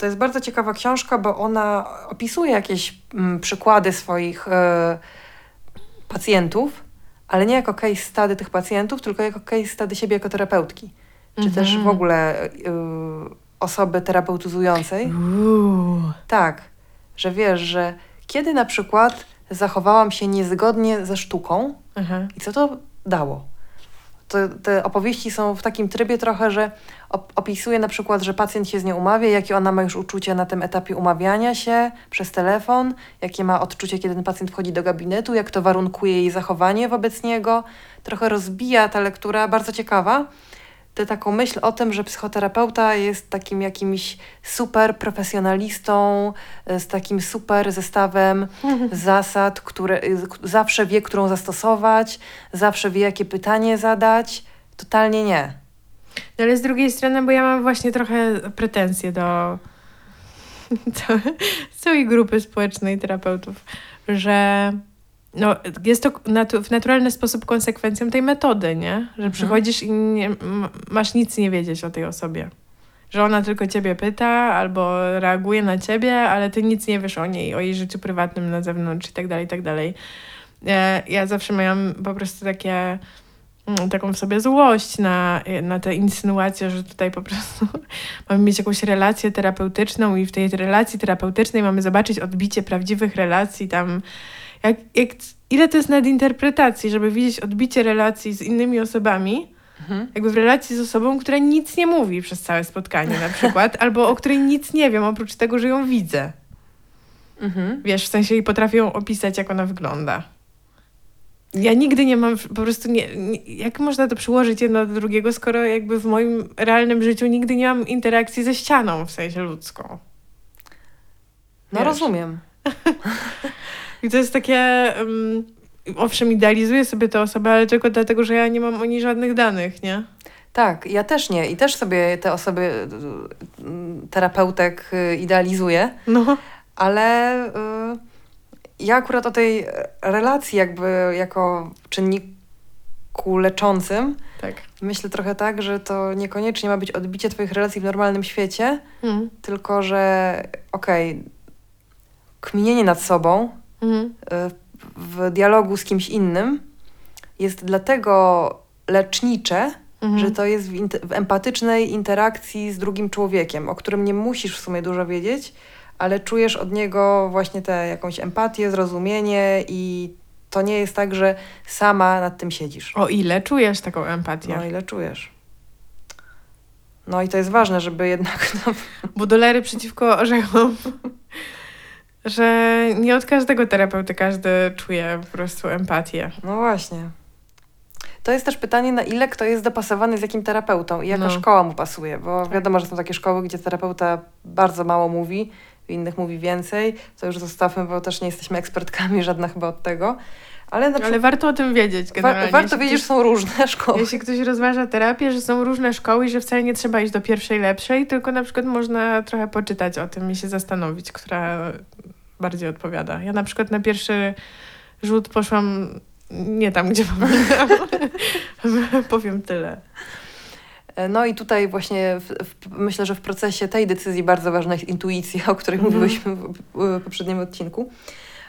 to jest bardzo ciekawa książka, bo ona opisuje jakieś mm, przykłady swoich e, pacjentów, ale nie jako case study tych pacjentów, tylko jako case study siebie jako terapeutki. Czy Mhm. też w ogóle y, osoby terapeutyzującej. Uuu. Tak, że wiesz, że kiedy na przykład zachowałam się niezgodnie ze sztuką, Aha. i co to dało? To, te opowieści są w takim trybie trochę, że op- opisuje na przykład, że pacjent się z nią umawia, jakie ona ma już uczucie na tym etapie umawiania się przez telefon, jakie ma odczucie, kiedy ten pacjent wchodzi do gabinetu, jak to warunkuje jej zachowanie wobec niego. Trochę rozbija ta lektura, bardzo ciekawa. Tę taką myśl o tym, że psychoterapeuta jest takim jakimś super profesjonalistą, e, z takim super zestawem zasad, które k- zawsze wie, którą zastosować, zawsze wie, jakie pytanie zadać. Totalnie nie. No ale z drugiej strony, bo ja mam właśnie trochę pretensje do całe- całej grupy społecznej terapeutów, że no, jest to natu- w naturalny sposób konsekwencją tej metody, nie? Że przychodzisz i nie, masz nic nie wiedzieć o tej osobie. Że ona tylko ciebie pyta albo reaguje na ciebie, ale ty nic nie wiesz o niej, o jej życiu prywatnym na zewnątrz i tak dalej, i tak dalej. E, Ja zawsze miałam po prostu takie mm, taką w sobie złość na, na te insynuacje, że tutaj po prostu mamy mieć jakąś relację terapeutyczną i w tej relacji terapeutycznej mamy zobaczyć odbicie prawdziwych relacji tam. Jak, jak, ile to jest nadinterpretacji, żeby widzieć odbicie relacji z innymi osobami, jakby w relacji z osobą, która nic nie mówi przez całe spotkanie na przykład, albo o której nic nie wiem, oprócz tego, że ją widzę. Mhm. Wiesz, w sensie i potrafię ją opisać, jak ona wygląda. Ja nigdy nie mam, po prostu nie, nie, jak można to przyłożyć jedno do drugiego, skoro jakby w moim realnym życiu nigdy nie mam interakcji ze ścianą, w sensie ludzką. No Wiesz. rozumiem. I to jest takie, um, owszem, idealizuję sobie tę osobę, ale tylko dlatego, że ja nie mam o niej żadnych danych, nie? Tak, ja też nie. I też sobie te osoby, terapeutek y, idealizuję, No. ale y, ja akurat o tej relacji jakby jako czynniku leczącym Tak. myślę trochę tak, że to niekoniecznie ma być odbicie twoich relacji w normalnym świecie, Mhm. tylko że okej, kminienie nad sobą Mhm. w dialogu z kimś innym jest dlatego lecznicze, Mhm. że to jest w, w empatycznej interakcji z drugim człowiekiem, o którym nie musisz w sumie dużo wiedzieć, ale czujesz od niego właśnie tę jakąś empatię, zrozumienie i to nie jest tak, że sama nad tym siedzisz. O ile czujesz taką empatię? No ile czujesz. No i to jest ważne, żeby jednak no, Budolery przeciwko orzechom. Że nie od każdego terapeuty każdy czuje po prostu empatię. No właśnie. To jest też pytanie, na ile kto jest dopasowany z jakim terapeutą i jaka No. szkoła mu pasuje, bo Tak. wiadomo, że są takie szkoły, gdzie terapeuta bardzo mało mówi, w innych mówi więcej. To już zostawmy, bo też nie jesteśmy ekspertkami żadna chyba od tego. Ale na Ale przykład warto o tym wiedzieć generalnie. warto wiedzieć, że są różne szkoły. Jeśli ktoś rozważa terapię, że są różne szkoły i że wcale nie trzeba iść do pierwszej lepszej, tylko na przykład można trochę poczytać o tym i się zastanowić, która bardziej odpowiada. Ja na przykład na pierwszy rzut poszłam nie tam, gdzie powinnam. Powiem tyle. E, No i tutaj właśnie w, w, myślę, że w procesie tej decyzji bardzo ważna jest intuicja, o której Mhm. mówiłyśmy w, w poprzednim odcinku.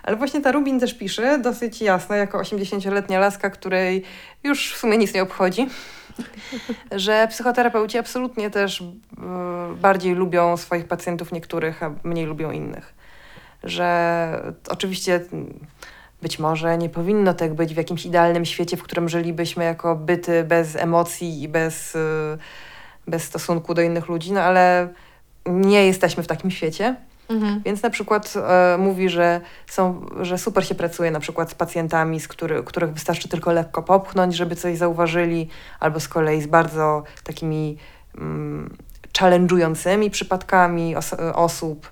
Ale właśnie ta Rubin też pisze dosyć jasno, jako 80-letnia laska, której już w sumie nic nie obchodzi, że psychoterapeuci absolutnie też e, bardziej lubią swoich pacjentów niektórych, a mniej lubią innych. Że oczywiście być może nie powinno tak być w jakimś idealnym świecie, w którym żylibyśmy jako byty bez emocji i bez, y, bez stosunku do innych ludzi, no ale nie jesteśmy w takim świecie. Mhm. Więc na przykład e, mówi, że, są, że super się pracuje na przykład z pacjentami, z który, których wystarczy tylko lekko popchnąć, żeby coś zauważyli, albo z kolei z bardzo takimi mm, challenge'ującymi przypadkami os osób.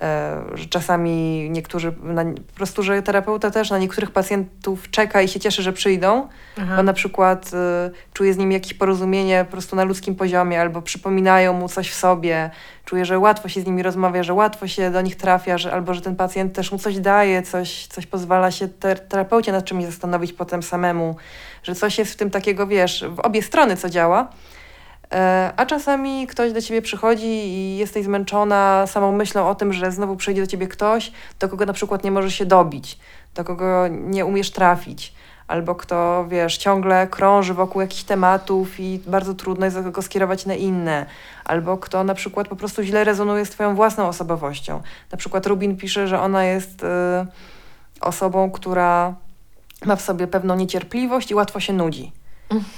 E, że czasami niektórzy, na, po prostu, że terapeuta też na niektórych pacjentów czeka i się cieszy, że przyjdą, Aha. bo na przykład y, czuje z nim jakieś porozumienie po prostu na ludzkim poziomie, albo przypominają mu coś w sobie, czuje, że łatwo się z nimi rozmawia, że łatwo się do nich trafia, że, albo że ten pacjent też mu coś daje, coś, coś pozwala się ter terapeucie nad czymś zastanowić potem samemu, że coś jest w tym takiego, wiesz, w obie strony co działa. E, A czasami ktoś do ciebie przychodzi i jesteś zmęczona samą myślą o tym, że znowu przyjdzie do ciebie ktoś, do kogo na przykład nie możesz się dobić, do kogo nie umiesz trafić, albo kto, wiesz, ciągle krąży wokół jakichś tematów i bardzo trudno jest go skierować na inne, albo kto na przykład po prostu źle rezonuje z twoją własną osobowością. Na przykład Rubin pisze, że ona jest y, osobą, która ma w sobie pewną niecierpliwość i łatwo się nudzi.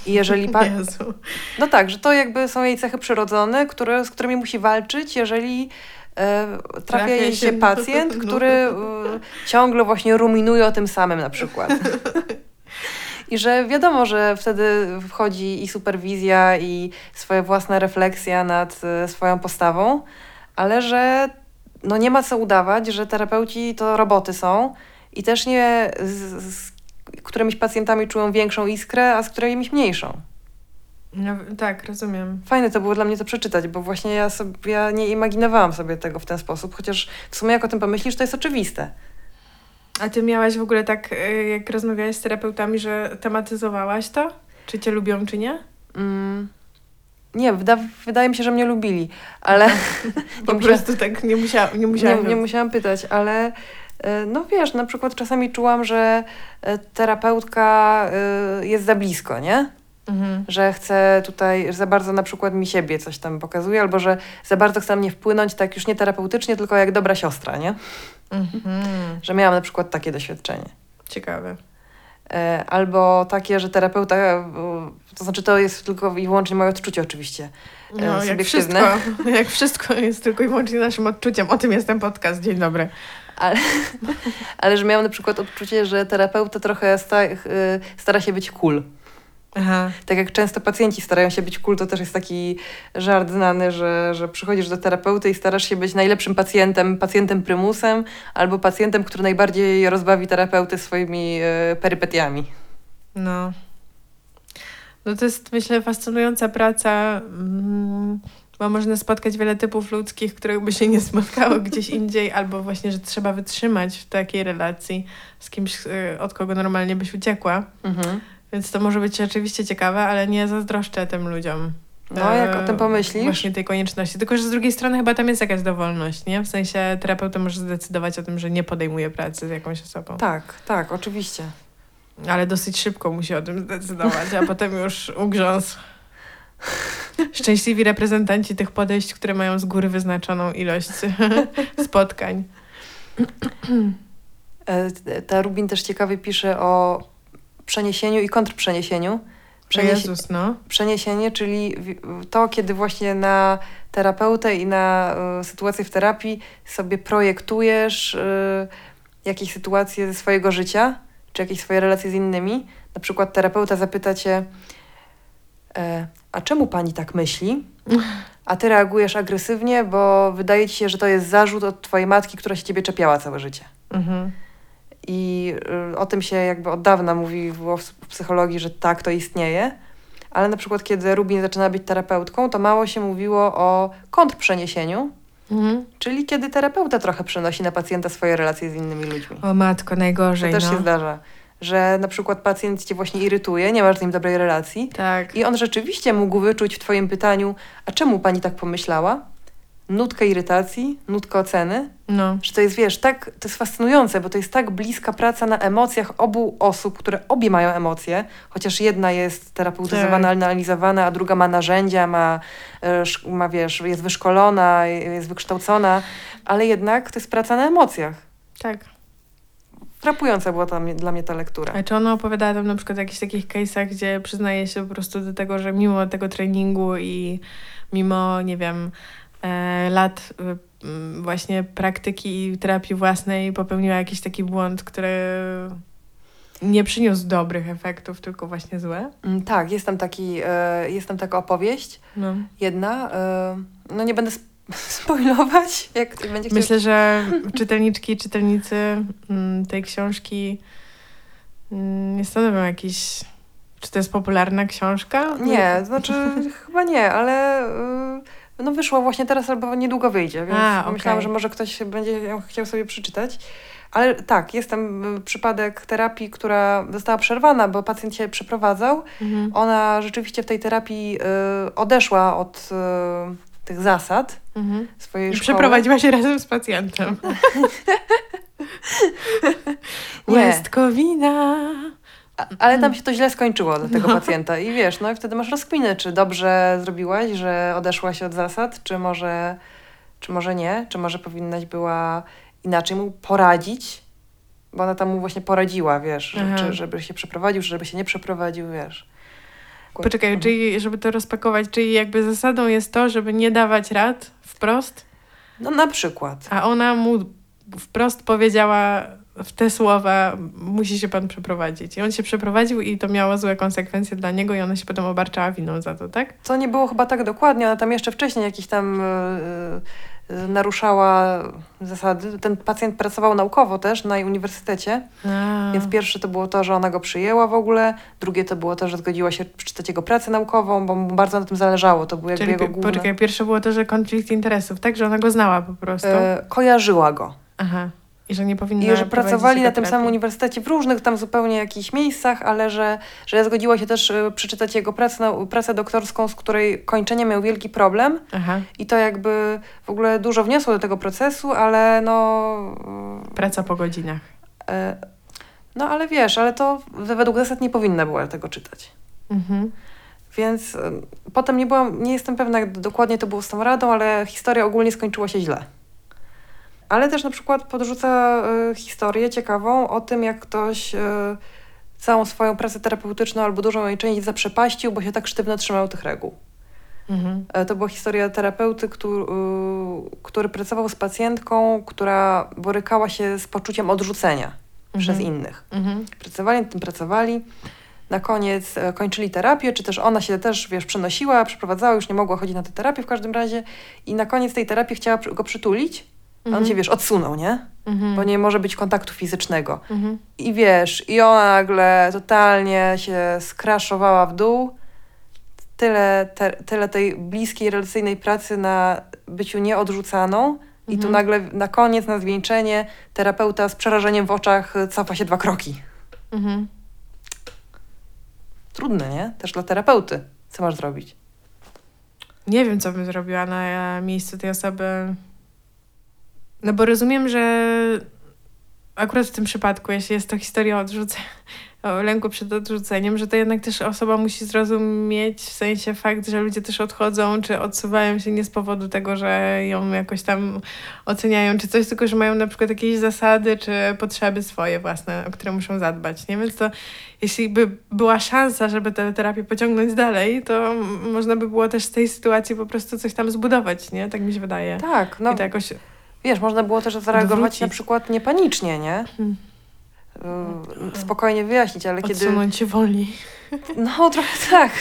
I jeżeli pa- Jezu. no tak, że to jakby są jej cechy przyrodzone, które, z którymi musi walczyć, jeżeli e, trafia jej się- się pacjent, no. który e, ciągle właśnie ruminuje o tym samym na przykład. I że wiadomo, że wtedy wchodzi i superwizja, i swoja własna refleksja nad e, swoją postawą, ale że no nie ma co udawać, że terapeuci to roboty są i też nie z, z którymiś pacjentami czują większą iskrę, a z którymiś mniejszą. No, tak, rozumiem. Fajne to było dla mnie to przeczytać, bo właśnie ja sobie ja nie imaginowałam sobie tego w ten sposób, chociaż w sumie jak o tym pomyślisz, to jest oczywiste. A ty miałaś w ogóle tak, y, jak rozmawiałaś z terapeutami, że tematyzowałaś to? Czy cię lubią, czy nie? Mm. Nie, wyda wydaje mi się, że mnie lubili, ale Po nie, prostu tak nie, musiała, nie nie, musiałam. nie musiałam pytać, ale no wiesz, na przykład czasami czułam, że e, terapeutka e, jest za blisko, nie? Mhm. Że chce tutaj, że za bardzo na przykład mi siebie coś tam pokazuje, albo że za bardzo chce na mnie wpłynąć tak już nie terapeutycznie, tylko jak dobra siostra, nie? Mhm. Że miałam na przykład takie doświadczenie. Ciekawe. E, albo takie, że terapeuta, e, to znaczy to jest tylko i wyłącznie moje odczucie oczywiście, No, jak subiektywne. wszystko, jak wszystko jest tylko i wyłącznie naszym odczuciem. O tym jest ten podcast. Dzień dobry. Ale, ale że miałam na przykład odczucie, że terapeuta trochę sta, y, stara się być cool. Aha. Tak jak często pacjenci starają się być cool, to też jest taki żart znany, że, że przychodzisz do terapeuty i starasz się być najlepszym pacjentem, pacjentem prymusem, albo pacjentem, który najbardziej rozbawi terapeuty swoimi y, perypetiami. No. No to jest, myślę, fascynująca praca, mm, bo można spotkać wiele typów ludzkich, których by się nie spotkało gdzieś indziej, albo właśnie, że trzeba wytrzymać w takiej relacji z kimś, y, od kogo normalnie byś uciekła. Mhm. Więc to może być oczywiście ciekawe, ale nie zazdroszczę tym ludziom. No, jak o E, tym pomyślisz? Właśnie tej konieczności. Tylko, że z drugiej strony chyba tam jest jakaś dowolność, nie? W sensie terapeuta może zdecydować o tym, że nie podejmuje pracy z jakąś osobą. Tak, tak, oczywiście. Ale dosyć szybko musi o tym zdecydować, a potem już ugrzązł. Szczęśliwi reprezentanci tych podejść, które mają z góry wyznaczoną ilość spotkań. E, Ta Rubin też ciekawie pisze o przeniesieniu i kontrprzeniesieniu. Jezus, no. Przeniesienie, czyli to, kiedy właśnie na terapeutę i na y, sytuację w terapii sobie projektujesz y, jakieś sytuacje ze swojego życia, czy jakieś swoje relacje z innymi. Na przykład terapeuta zapyta cię, a czemu pani tak myśli? A ty reagujesz agresywnie, bo wydaje ci się, że to jest zarzut od twojej matki, która się ciebie czepiała całe życie. Mhm. I y, o tym się jakby od dawna mówi w psychologii, że tak, to istnieje. Ale na przykład, kiedy Rubin zaczyna być terapeutką, to mało się mówiło o kontrprzeniesieniu, Mhm. czyli kiedy terapeuta trochę przenosi na pacjenta swoje relacje z innymi ludźmi. O matko, To najgorzej, też no. się zdarza, że na przykład pacjent cię właśnie irytuje, nie masz z nim dobrej relacji Tak. i on rzeczywiście mógł wyczuć w twoim pytaniu, a czemu pani tak pomyślała? Nutkę irytacji, nutkę oceny, No. że to jest, wiesz, tak, to jest fascynujące, bo to jest tak bliska praca na emocjach obu osób, które obie mają emocje, chociaż jedna jest terapeutyzowana, Tak. analizowana, a druga ma narzędzia, ma, e, ma, wiesz, jest wyszkolona, jest wykształcona, ale jednak to jest praca na emocjach. Tak. Frapująca była mnie, dla mnie ta lektura. A czy ona opowiadała tam na przykład o jakichś takich case'ach, gdzie przyznaje się po prostu do tego, że mimo tego treningu i mimo, nie wiem, e, lat e, właśnie praktyki i terapii własnej popełniła jakiś taki błąd, który nie przyniósł dobrych efektów, tylko właśnie złe? Mm, Tak, jest tam, taki, e, jest tam taka opowieść, No. jedna, e, no nie będę spoilować, jak ktoś będzie chciał Myślę, że czytelniczki i czytelnicy mm, tej książki mm, nie stanowią jakiś... Czy to jest popularna książka? Nie, znaczy chyba nie, ale y, no wyszło właśnie teraz albo niedługo wyjdzie, więc A, okej. myślałam, że może ktoś będzie ją chciał sobie przeczytać. Ale tak, jest tam y, przypadek terapii, która została przerwana, bo pacjent się przeprowadzał. Mhm. Ona rzeczywiście w tej terapii y, odeszła od y, tych zasad Mhm. swojej I szkoły. przeprowadziła się razem z pacjentem. Nie. Łezkowina. A- Ale tam się to źle skończyło dla tego No. pacjenta. I wiesz, no i wtedy masz rozkminę, czy dobrze zrobiłaś, że odeszłaś od zasad, czy może, czy może nie, czy może powinnaś była inaczej mu poradzić, bo ona tam mu właśnie poradziła, wiesz, Aha. czy, żeby się przeprowadził, czy żeby się nie przeprowadził, wiesz. Poczekaj, czyli żeby to rozpakować, czyli jakby zasadą jest to, żeby nie dawać rad wprost, No na przykład. a ona mu wprost powiedziała w te słowa, musi się pan przeprowadzić. I on się przeprowadził i to miało złe konsekwencje dla niego i ona się potem obarczała winą za to, tak? To nie było chyba tak dokładnie, ona tam jeszcze wcześniej jakiś tam y, y, naruszała zasady. Ten pacjent pracował naukowo też na uniwersytecie. A, Więc pierwsze to było to, że ona go przyjęła w ogóle, drugie to było to, że zgodziła się przeczytać jego pracę naukową, bo mu bardzo na tym zależało. To było jakby czyli jego główne... poczekaj, pierwsze było to, że konflikt interesów, tak? Że ona go znała po prostu. E, kojarzyła go. Aha. I że nie powinna I że pracowali na tym samym uniwersytecie w różnych tam zupełnie jakichś miejscach, ale że, że zgodziła się też e, przeczytać jego pracę, pracę doktorską, z której kończenie miał wielki problem. Aha. I to jakby w ogóle dużo wniosło do tego procesu, ale no... Praca po godzinach. e, no ale wiesz, ale to według zasad nie powinna była tego czytać. Mhm. Więc potem nie byłam, nie jestem pewna, jak dokładnie to było z tą radą, ale historia ogólnie skończyła się źle. Ale też na przykład podrzuca y, historię ciekawą o tym, jak ktoś y, całą swoją pracę terapeutyczną albo dużą jej część zaprzepaścił, bo się tak sztywno trzymał tych reguł. Mhm. E, To była historia terapeuty, który, który pracował z pacjentką, która borykała się z poczuciem odrzucenia przez Mhm. innych. Mhm. Pracowali nad tym, pracowali. Na koniec e, kończyli terapię, czy też ona się też, wiesz, przenosiła, przeprowadzała, już nie mogła chodzić na tę terapię w każdym razie. I na koniec tej terapii chciała go przytulić, a on Mhm. się, wiesz, odsunął, nie? Mhm. Bo nie może być kontaktu fizycznego. Mhm. I wiesz, i ona nagle totalnie się skraszowała w dół tyle, te, tyle tej bliskiej, relacyjnej pracy na byciu nieodrzucaną i tu Mhm. nagle na koniec, na zwieńczenie, terapeuta z przerażeniem w oczach y, cofa się dwa kroki. Mhm. Trudne, nie? Też dla terapeuty. Co masz zrobić? Nie wiem, co bym zrobiła na miejscu tej osoby. No bo rozumiem, że akurat w tym przypadku, jeśli jest to historia o odrzuceniu, o lęku przed odrzuceniem, że to jednak też osoba musi zrozumieć, w sensie fakt, że ludzie też odchodzą, czy odsuwają się nie z powodu tego, że ją jakoś tam oceniają, czy coś, tylko że mają na przykład jakieś zasady, czy potrzeby swoje własne, o które muszą zadbać, nie? Więc to jeśli by była szansa, żeby tę terapię pociągnąć dalej, to można by było też z tej sytuacji po prostu coś tam zbudować, nie? Tak mi się wydaje. Tak, no I to jakoś... wiesz, można było też zareagować Odwrócić. na przykład niepanicznie, nie? Hmm. Y, Spokojnie wyjaśnić, ale kiedy... Odsunąć się wolniej. No, trochę tak.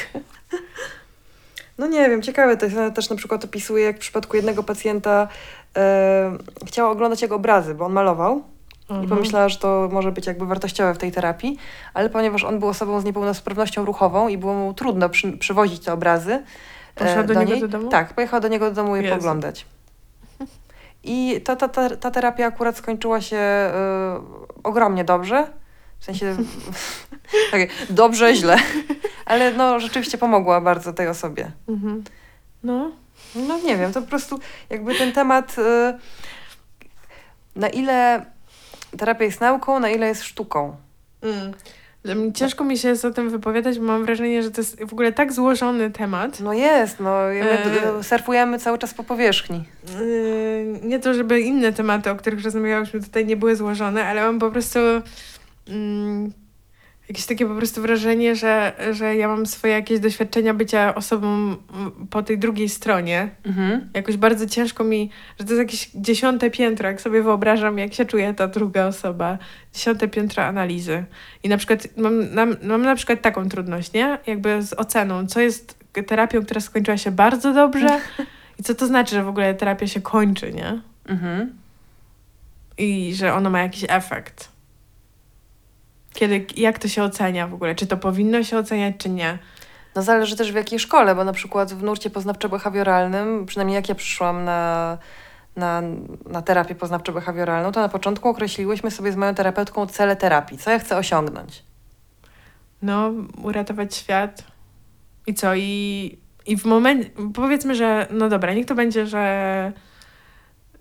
No nie wiem, ciekawe to jest. Ona też na przykład opisuje, jak w przypadku jednego pacjenta e, chciała oglądać jego obrazy, bo on malował i Mhm. pomyślała, że to może być jakby wartościowe w tej terapii, ale ponieważ on był osobą z niepełnosprawnością ruchową i było mu trudno przy, przywozić te obrazy e, Poszła do niego niej, do domu? Tak, pojechała do niego do domu je Jezu. poglądać. I ta, ta, ta, ta terapia akurat skończyła się e, ogromnie dobrze. W sensie tak, dobrze, źle. Ale no rzeczywiście pomogła bardzo tej osobie. Mhm. No. No nie wiem, to po prostu jakby ten temat y, na ile terapia jest nauką, na ile jest sztuką. Mm. Ciężko mi się jest o tym wypowiadać, bo mam wrażenie, że to jest w ogóle tak złożony temat. No jest, no my E. surfujemy cały czas po powierzchni. Yy, nie to, żeby inne tematy, o których rozmawiałyśmy tutaj nie były złożone, ale mam po prostu mm, jakieś takie po prostu wrażenie, że, że ja mam swoje jakieś doświadczenia bycia osobą po tej drugiej stronie. Mhm. Jakoś bardzo ciężko mi, że to jest jakieś dziesiąte piętro, jak sobie wyobrażam, jak się czuje ta druga osoba. Dziesiąte piętro analizy. I na przykład mam, nam, mam na przykład taką trudność, nie? Jakby z oceną, co jest terapią, która skończyła się bardzo dobrze i co to znaczy, że w ogóle terapia się kończy, nie? Mhm. I że ono ma jakiś efekt. Kiedy, jak to się ocenia w ogóle? Czy to powinno się oceniać, czy nie? No zależy też w jakiej szkole, bo na przykład w nurcie poznawczo-behawioralnym, przynajmniej jak ja przyszłam na, na, na terapię poznawczo-behawioralną, to na początku określiłyśmy sobie z moją terapeutką cele terapii, co ja chcę osiągnąć. No, uratować świat. I co? I, i w momencie, powiedzmy, że no dobra, niech to będzie, że,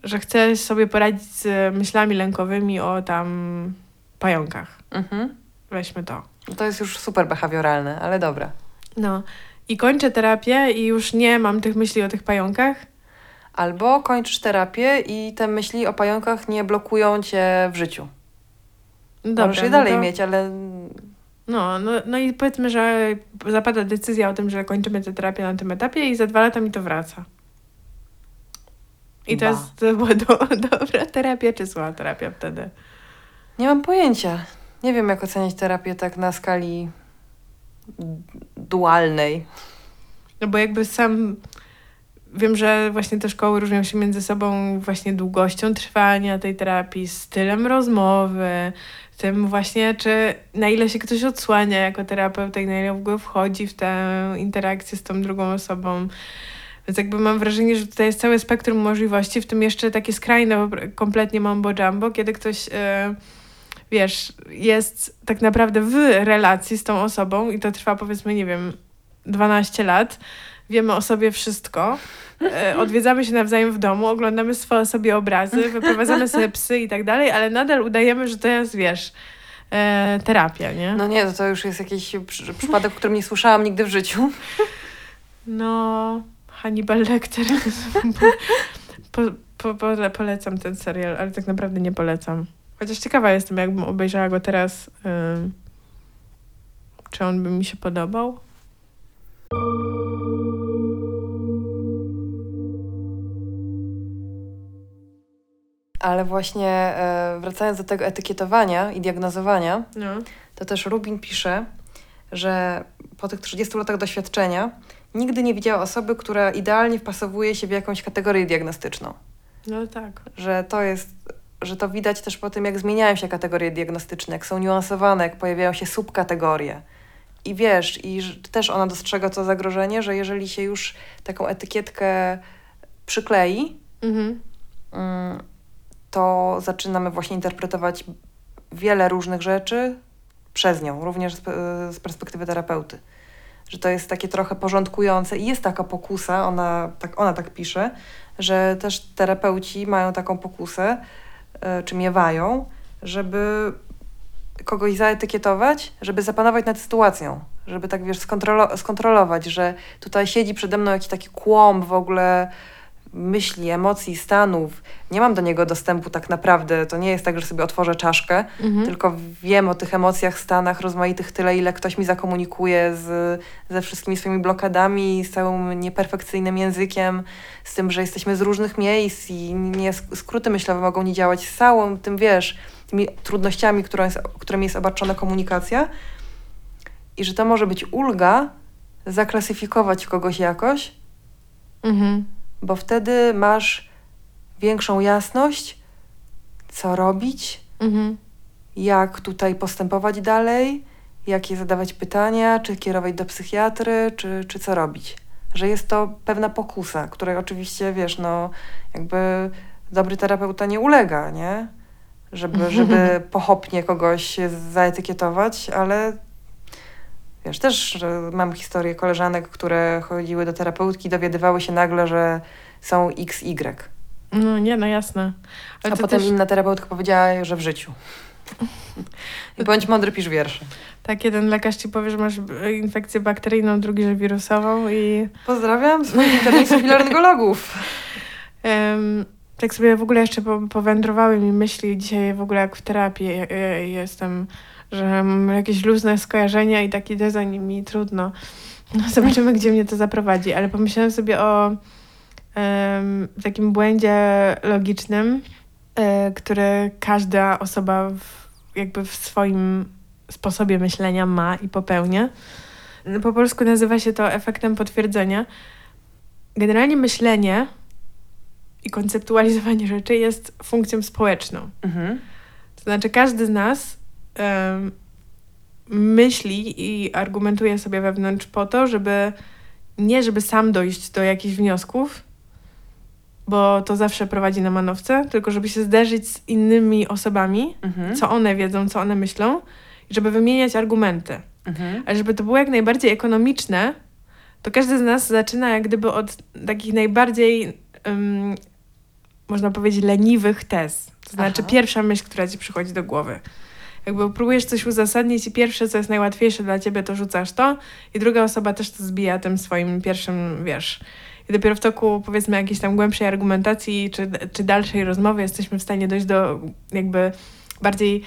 że chcesz sobie poradzić z myślami lękowymi o tam pająkach. Mhm. Weźmy to. No To jest już super behawioralne, ale dobra. No. I kończę terapię i już nie mam tych myśli o tych pająkach. Albo kończysz terapię i te myśli o pająkach nie blokują cię w życiu. Dobra, Możesz je no dalej to- mieć, ale No, no, no i powiedzmy, że zapada decyzja o tym, że kończymy tę terapię na tym etapie i za dwa lata mi to wraca. I to jest to była do, dobra terapia czy zła terapia wtedy? nie mam pojęcia. Nie wiem, jak oceniać terapię tak na skali dualnej. No bo jakby sam wiem, że właśnie te szkoły różnią się między sobą właśnie długością trwania tej terapii, stylem rozmowy, tym właśnie, czy na ile się ktoś odsłania jako terapeuta i na ile w ogóle wchodzi w tę interakcję z tą drugą osobą. Więc jakby mam wrażenie, że tutaj jest całe spektrum możliwości, w tym jeszcze takie skrajne, kompletnie mambo jumbo, kiedy ktoś, e, wiesz, jest tak naprawdę w relacji z tą osobą i to trwa powiedzmy, nie wiem, 12 lat, wiemy o sobie wszystko, e, odwiedzamy się nawzajem w domu, oglądamy swoje sobie obrazy, wyprowadzamy sobie psy i tak dalej, ale nadal udajemy, że to jest, wiesz, e, terapia, nie? No nie, to, to już jest jakiś przy, przypadek, o którym nie słyszałam nigdy w życiu. No, Hannibal Lecter. po, po, po, polecam ten serial, ale tak naprawdę nie polecam. Chociaż ciekawa jestem, jakbym obejrzała go teraz, ym, czy on by mi się podobał. Ale właśnie e, wracając do tego etykietowania i diagnozowania, No. to też Rubin pisze, że po tych 30 latach doświadczenia nigdy nie widziała osoby, która idealnie wpasowuje się w jakąś kategorię diagnostyczną. No tak. Że to jest, że to widać też po tym, jak zmieniają się kategorie diagnostyczne, jak są niuansowane, jak pojawiają się subkategorie. I wiesz, i też ona dostrzega to zagrożenie, że jeżeli się już taką etykietkę przyklei, Mhm. mm, to zaczynamy właśnie interpretować wiele różnych rzeczy przez nią, również z, pe- z perspektywy terapeuty. Że to jest takie trochę porządkujące i jest taka pokusa, ona tak, ona tak pisze, że też terapeuci mają taką pokusę, e, czy miewają, żeby kogoś zaetykietować, żeby zapanować nad sytuacją, żeby tak wiesz, skontrolo- skontrolować, że tutaj siedzi przede mną jakiś taki kłąb w ogóle myśli, emocji, stanów. Nie mam do niego dostępu tak naprawdę. To nie jest tak, że sobie otworzę czaszkę, Mhm. tylko wiem o tych emocjach, stanach rozmaitych tyle, ile ktoś mi zakomunikuje z, ze wszystkimi swoimi blokadami, z całym nieperfekcyjnym językiem, z tym, że jesteśmy z różnych miejsc i nie, skróty myślowe mogą nie działać z całą tym, wiesz, tymi trudnościami, którą jest, którymi jest obarczona komunikacja i że to może być ulga zaklasyfikować kogoś jakoś, Mhm. Bo wtedy masz większą jasność, co robić, Mhm. jak tutaj postępować dalej, jakie zadawać pytania, czy kierować do psychiatry, czy, czy co robić. Że jest to pewna pokusa, której oczywiście, wiesz, no jakby dobry terapeuta nie ulega, nie? Żeby, żeby pochopnie kogoś zaetykietować, ale wiesz, też mam historię koleżanek, które chodziły do terapeutki i dowiadywały się nagle, że są XY. No nie, no jasne. Ale A potem też, inna terapeutka powiedziała, że w życiu. I bądź mądry, pisz wiersze. tak, jeden lekarz ci powie, że masz infekcję bakteryjną, drugi, że wirusową i Pozdrawiam swoich internetów i laryngologów. em, tak sobie w ogóle jeszcze po, powędrowały mi myśli dzisiaj w ogóle jak w terapii e, e, jestem, że mam jakieś luźne skojarzenia i taki design mi trudno. No, zobaczymy, gdzie mnie to zaprowadzi, ale pomyślałam sobie o em, takim błędzie logicznym, e, który każda osoba w, jakby w swoim sposobie myślenia ma i popełnia. Po polsku nazywa się to efektem potwierdzenia. Generalnie myślenie i konceptualizowanie rzeczy jest funkcją społeczną. Mhm. To znaczy, każdy z nas myśli i argumentuje sobie wewnątrz po to, żeby nie żeby sam dojść do jakichś wniosków, bo to zawsze prowadzi na manowce, tylko żeby się zderzyć z innymi osobami, Mhm. co one wiedzą, co one myślą, i żeby wymieniać argumenty. Mhm. Ale żeby to było jak najbardziej ekonomiczne, to każdy z nas zaczyna jak gdyby od takich najbardziej, ym, można powiedzieć, leniwych tez. To znaczy Aha. pierwsza myśl, która ci przychodzi do głowy. Jakby próbujesz coś uzasadnić i pierwsze, co jest najłatwiejsze dla ciebie, to rzucasz to i druga osoba też to zbija tym swoim pierwszym, wiesz. I dopiero w toku, powiedzmy, jakiejś tam głębszej argumentacji czy, czy dalszej rozmowy jesteśmy w stanie dojść do jakby bardziej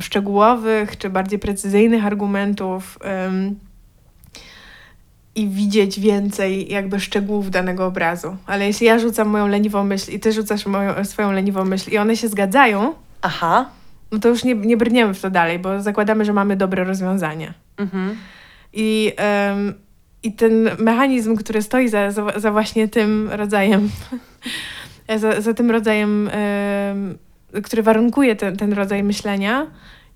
szczegółowych czy bardziej precyzyjnych argumentów i widzieć więcej jakby szczegółów danego obrazu. Ale jeśli ja rzucam moją leniwą myśl i ty rzucasz moją, swoją leniwą myśl i one się zgadzają, Aha. No to już nie, nie brniemy w to dalej, bo zakładamy, że mamy dobre rozwiązanie. Mhm. I, em, I ten mechanizm, który stoi za, za, za właśnie tym rodzajem, za, za tym rodzajem, em, który warunkuje ten, ten rodzaj myślenia,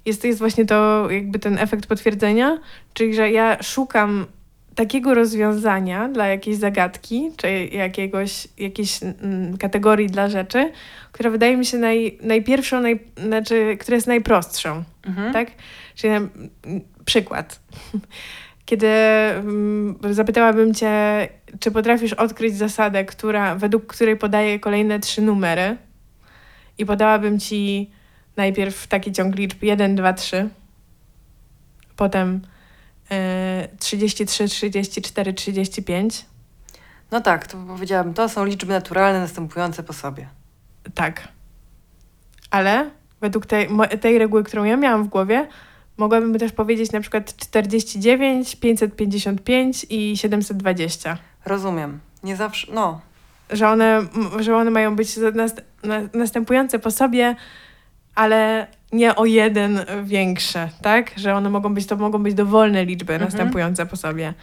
jest, jest właśnie to jakby ten efekt potwierdzenia, czyli że ja szukam takiego rozwiązania dla jakiejś zagadki, czy jakiegoś, jakiejś mm, kategorii dla rzeczy, która wydaje mi się naj, najpierwszą, naj, znaczy, która jest najprostszą Mhm. tak? Czyli mm, przykład. Kiedy mm, zapytałabym cię, czy potrafisz odkryć zasadę, która, według której podaję kolejne trzy numery i podałabym ci najpierw taki ciąg liczb 1, 2, 3, potem 33, 34, 35. No tak, to powiedziałabym, to są liczby naturalne następujące po sobie. Tak. Ale według tej, tej reguły, którą ja miałam w głowie, mogłabym też powiedzieć na przykład 49, 555 i 720. Rozumiem. Nie zawsze, no. Że one, że one mają być nast- na, następujące po sobie, ale nie o jeden większe, tak? Że one mogą być, to mogą być dowolne liczby Mhm. następujące po sobie.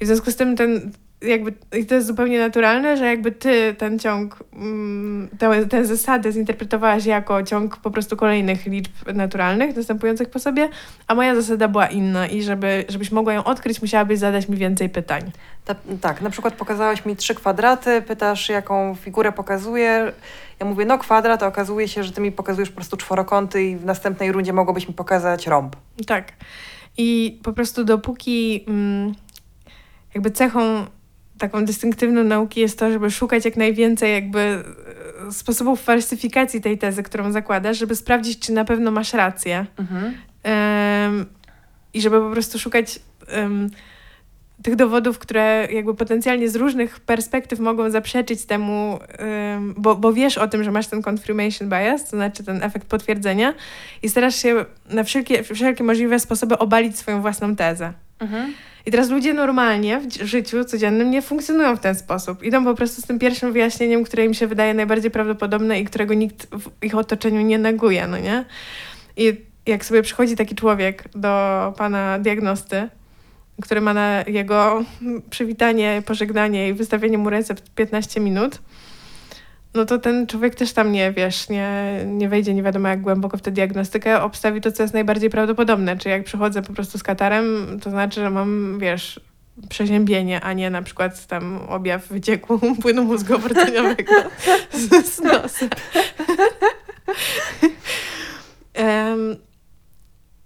I w związku z tym ten, jakby, i to jest zupełnie naturalne, że jakby ty ten ciąg, mm, tę, tę zasadę zinterpretowałaś jako ciąg po prostu kolejnych liczb naturalnych następujących po sobie, a moja zasada była inna i żeby, żebyś mogła ją odkryć, musiałabyś zadać mi więcej pytań. Ta, tak, na przykład pokazałaś mi trzy kwadraty, pytasz jaką figurę pokazuje. Ja mówię, no kwadrat, a okazuje się, że ty mi pokazujesz po prostu czworokąty i w następnej rundzie mogłabyś mi pokazać rąb. Tak. I po prostu dopóki mm, jakby cechą taką dystynktywną nauki jest to, żeby szukać jak najwięcej jakby e, sposobów falsyfikacji tej tezy, którą zakładasz, żeby sprawdzić, czy na pewno masz rację. Mhm. Em, I żeby po prostu szukać em, tych dowodów, które jakby potencjalnie z różnych perspektyw mogą zaprzeczyć temu, em, bo, bo wiesz o tym, że masz ten confirmation bias, to znaczy ten efekt potwierdzenia i starasz się na wszelkie, wszelkie możliwe sposoby obalić swoją własną tezę. Mhm. I teraz ludzie normalnie w życiu codziennym nie funkcjonują w ten sposób. Idą po prostu z tym pierwszym wyjaśnieniem, które im się wydaje najbardziej prawdopodobne i którego nikt w ich otoczeniu nie neguje, no nie? I jak sobie przychodzi taki człowiek do pana diagnosty, który ma na jego przywitanie, pożegnanie i wystawienie mu recept 15 minut, no to ten człowiek też tam nie, wiesz, nie, nie wejdzie nie wiadomo jak głęboko w tę diagnostykę, obstawi to, co jest najbardziej prawdopodobne. Czy jak przychodzę po prostu z katarem, to znaczy, że mam, wiesz, przeziębienie, a nie na przykład tam objaw wycieku płynu mózgowo-rdzeniowego z, z. Em,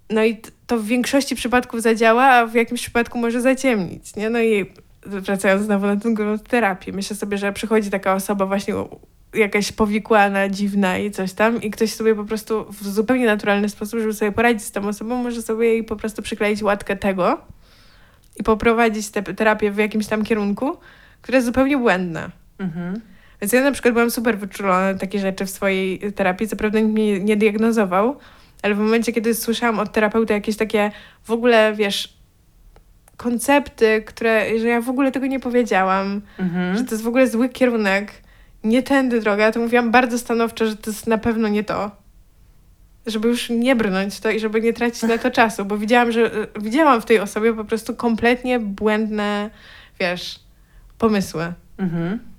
no i to w większości przypadków zadziała, a w jakimś przypadku może zaciemnić, nie? No i wracając znowu na tę grunt terapię, myślę sobie, że przychodzi taka osoba właśnie jakaś powikłana, dziwna i coś tam i ktoś sobie po prostu w zupełnie naturalny sposób, żeby sobie poradzić z tą osobą, może sobie jej po prostu przykleić łatkę tego i poprowadzić tę terapię w jakimś tam kierunku, które jest zupełnie błędne. Mhm. Więc ja na przykład byłam super wyczulona na takie rzeczy w swojej terapii. Co prawda nikt mnie nie diagnozował, ale w momencie, kiedy słyszałam od terapeuty jakieś takie w ogóle, wiesz, koncepty, które, że ja w ogóle tego nie powiedziałam, że Mhm. to jest w ogóle zły kierunek, nie tędy droga, to mówiłam bardzo stanowczo, że to jest na pewno nie to. Żeby już nie brnąć to i żeby nie tracić na to czasu, bo widziałam, że y, widziałam w tej osobie po prostu kompletnie błędne, wiesz, pomysły. Mhm.